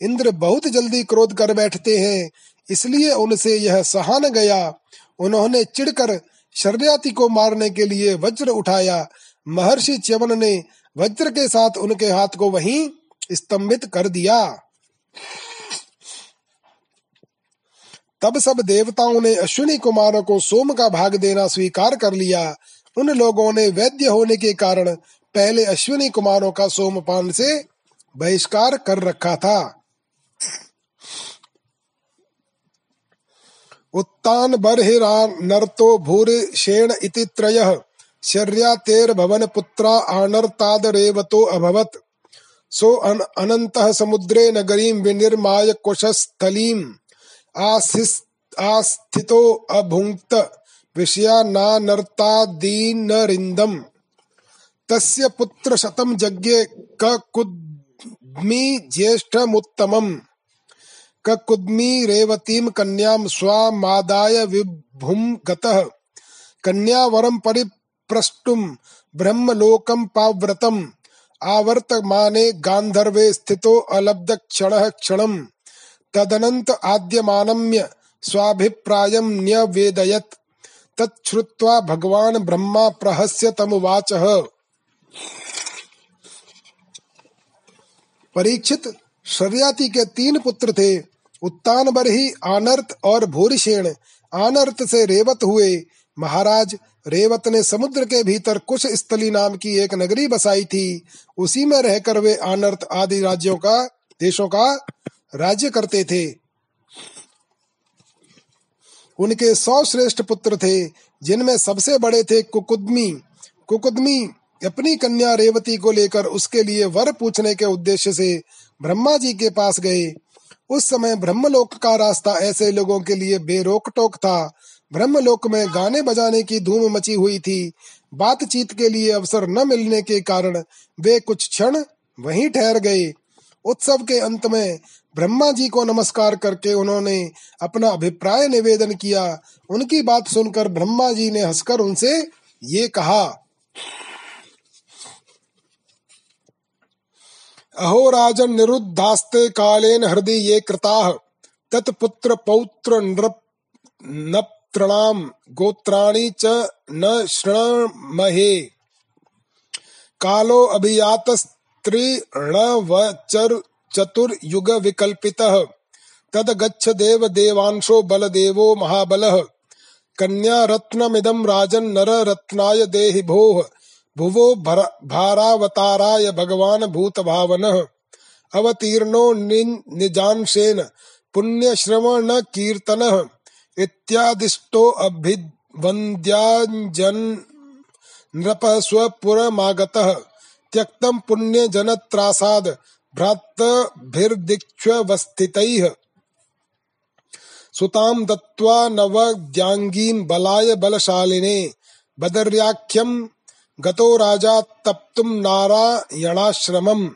S2: इंद्र बहुत जल्दी क्रोध कर बैठते हैं, इसलिए उनसे यह सहान गया। उन्होंने चिढ़कर शर्याती को मारने के लिए वज्र उठाया। महर्षि च्यवन ने वज्र के साथ उनके हाथ को वहीं स्तंभित कर दिया। तब सब देवताओं ने अश्विनी कुमारों को सोम का भाग देना स्वीकार कर लिया। उन लोगों ने वैद्य होने के कारण पहले अश्विनी कुमारों का सोमपान से बहिष्कार कर रखा था। उत्तान बर्हिरा नर्तो भूर शेण इति त्रयः। शर्यातेर्भवन पुत्रा आनर्तादरेवतो अभवत्। सो अन, अनन्तः समुद्रे नगरीं विनिर्माय कुशस्थलीम् आस्थितो अभुङ्क्त विषयानानर्तादीनरिन्दम् तस्य पुत्र शतम जज्ञे ककुद्मी ज्येष्ठमुत्तमम्। ककुद्मी रेवतीं कन्यां स्वामादाय विभुं गतः। कन्यावरं परि प्रष्टुम ब्रह्मलोकम पाव्रतम। आवर्तमाने गांधर्वे स्थितो अलब्ध क्षण क्षणम। तदनंत आद्यमानम्य स्वाभिप्रायम न्यवेदयत। तच्छ्रुत्वा भगवान ब्रह्मा प्रहस्य तमुवाच। परीक्षित शर्याति के तीन पुत्र थे, उत्तान बरही आनर्त और भूरिशेण। आनर्त से रेवत हुए महाराज, रेवत ने समुद्र के भीतर कुश स्थली नाम की एक नगरी बसाई थी। उसी में रहकर वे अनर्थ आदि राज्यों का, देशों का राज्य करते थे। उनके सौ श्रेष्ठ पुत्र थे, जिनमें सबसे बड़े थे कुकुदमी। कुकुदमी अपनी कन्या रेवती को लेकर उसके लिए वर पूछने के उद्देश्य से ब्रह्मा जी के पास गए। उस समय ब्रह्मलोक का रास्ता ऐसे लोगों के लिए बेरोक टोक था ब्रह्मलोक में गाने बजाने की धूम मची हुई थी। बातचीत के लिए अवसर न मिलने के कारण वे कुछ क्षण
S1: वहीं ठहर गए। उत्सव के अंत में ब्रह्मा जी को नमस्कार करके उन्होंने अपना अभिप्राय निवेदन किया। उनकी बात सुनकर ब्रह्मा जी ने हंसकर उनसे ये कहा, अहो राजन निरुद्धास्ते कालेन हृदय ये कृता तत्पुत्र पौत्र नृणाम गोत्राणी च न शृणमहे। कालो अभियात स्त्रीणवचर चतुर्युग विकल्पितः तद गच्छ देव देवांशो बल देवो महाबलः। कन्या रत्नमिदं राजन नर रत्नाय देहि भोः भुवो भारावताराय भगवान भूत भावनः अवतीर्णो निजांशेन। पुण्य श्रवण कीर्तनः इत्यादिष्टो अभिवन्द्याञ्जन नृप स्वपुरमागतः त्यक्तम पुण्य जनत्रासाद भ्रातभिर्दिक्ष्वस्थितैः सुतां दत्त्वा नवद्याङ्गीं बलाय बलशालिने बदर्याख्यम गतो राजा तप्तुम नारायणाश्रमम।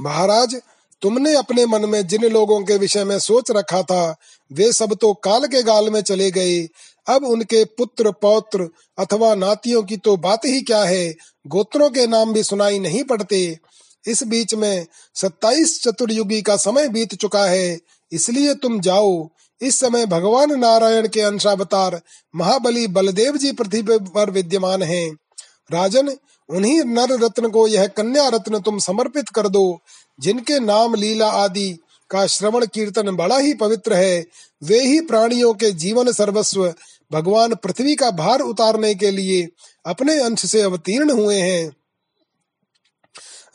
S1: महाराज तुमने अपने मन में जिन लोगों के विषय में सोच रखा था, वे सब तो काल के गाल में चले गए। अब उनके पुत्र, पौत्र अथवा नातियों की तो बात ही क्या है? गोत्रों के नाम भी सुनाई नहीं पड़ते। इस बीच में सत्ताईस चतुर्युगी का समय बीत चुका है, इसलिए तुम जाओ। इस समय भगवान नारायण के अंशावतार महाबली बलदेव जी पृथ्वी पर विद्यमान हैं। राजन उन्हीं नर रत्न को यह कन्या रत्न तुम समर्पित कर दो, जिनके नाम लीला आदि का श्रवण कीर्तन बड़ा ही पवित्र है। वे ही प्राणियों के जीवन सर्वस्व, भगवान पृथ्वी का भार उतारने के लिए अपने अंश से अवतीर्ण हुए हैं।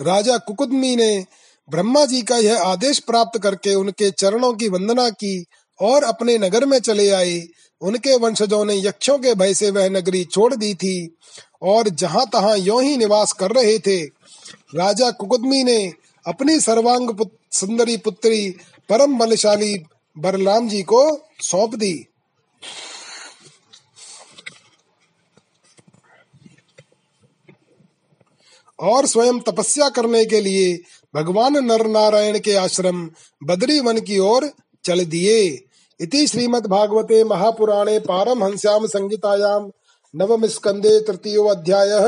S1: राजा कुकुदमी ने ब्रह्मा जी का यह आदेश प्राप्त करके उनके चरणों की वंदना की और अपने नगर में चले आए। उनके वंशजों ने यक्षों के भय से वह नगरी छोड़ दी थी और जहाँ तहां यो ही निवास कर रहे थे राजा कुकुदमी ने अपनी सर्वांग पुत, सुंदरी पुत्री परम बलशाली बलराम जी को सौंप दी। और स्वयं तपस्या करने के लिए भगवान नर नारायण के आश्रम बद्री वन की ओर चल दिए। इति श्रीमद्भागवते महापुराणे पारमहंस्याम संहितायां तृतीय अध्यायः।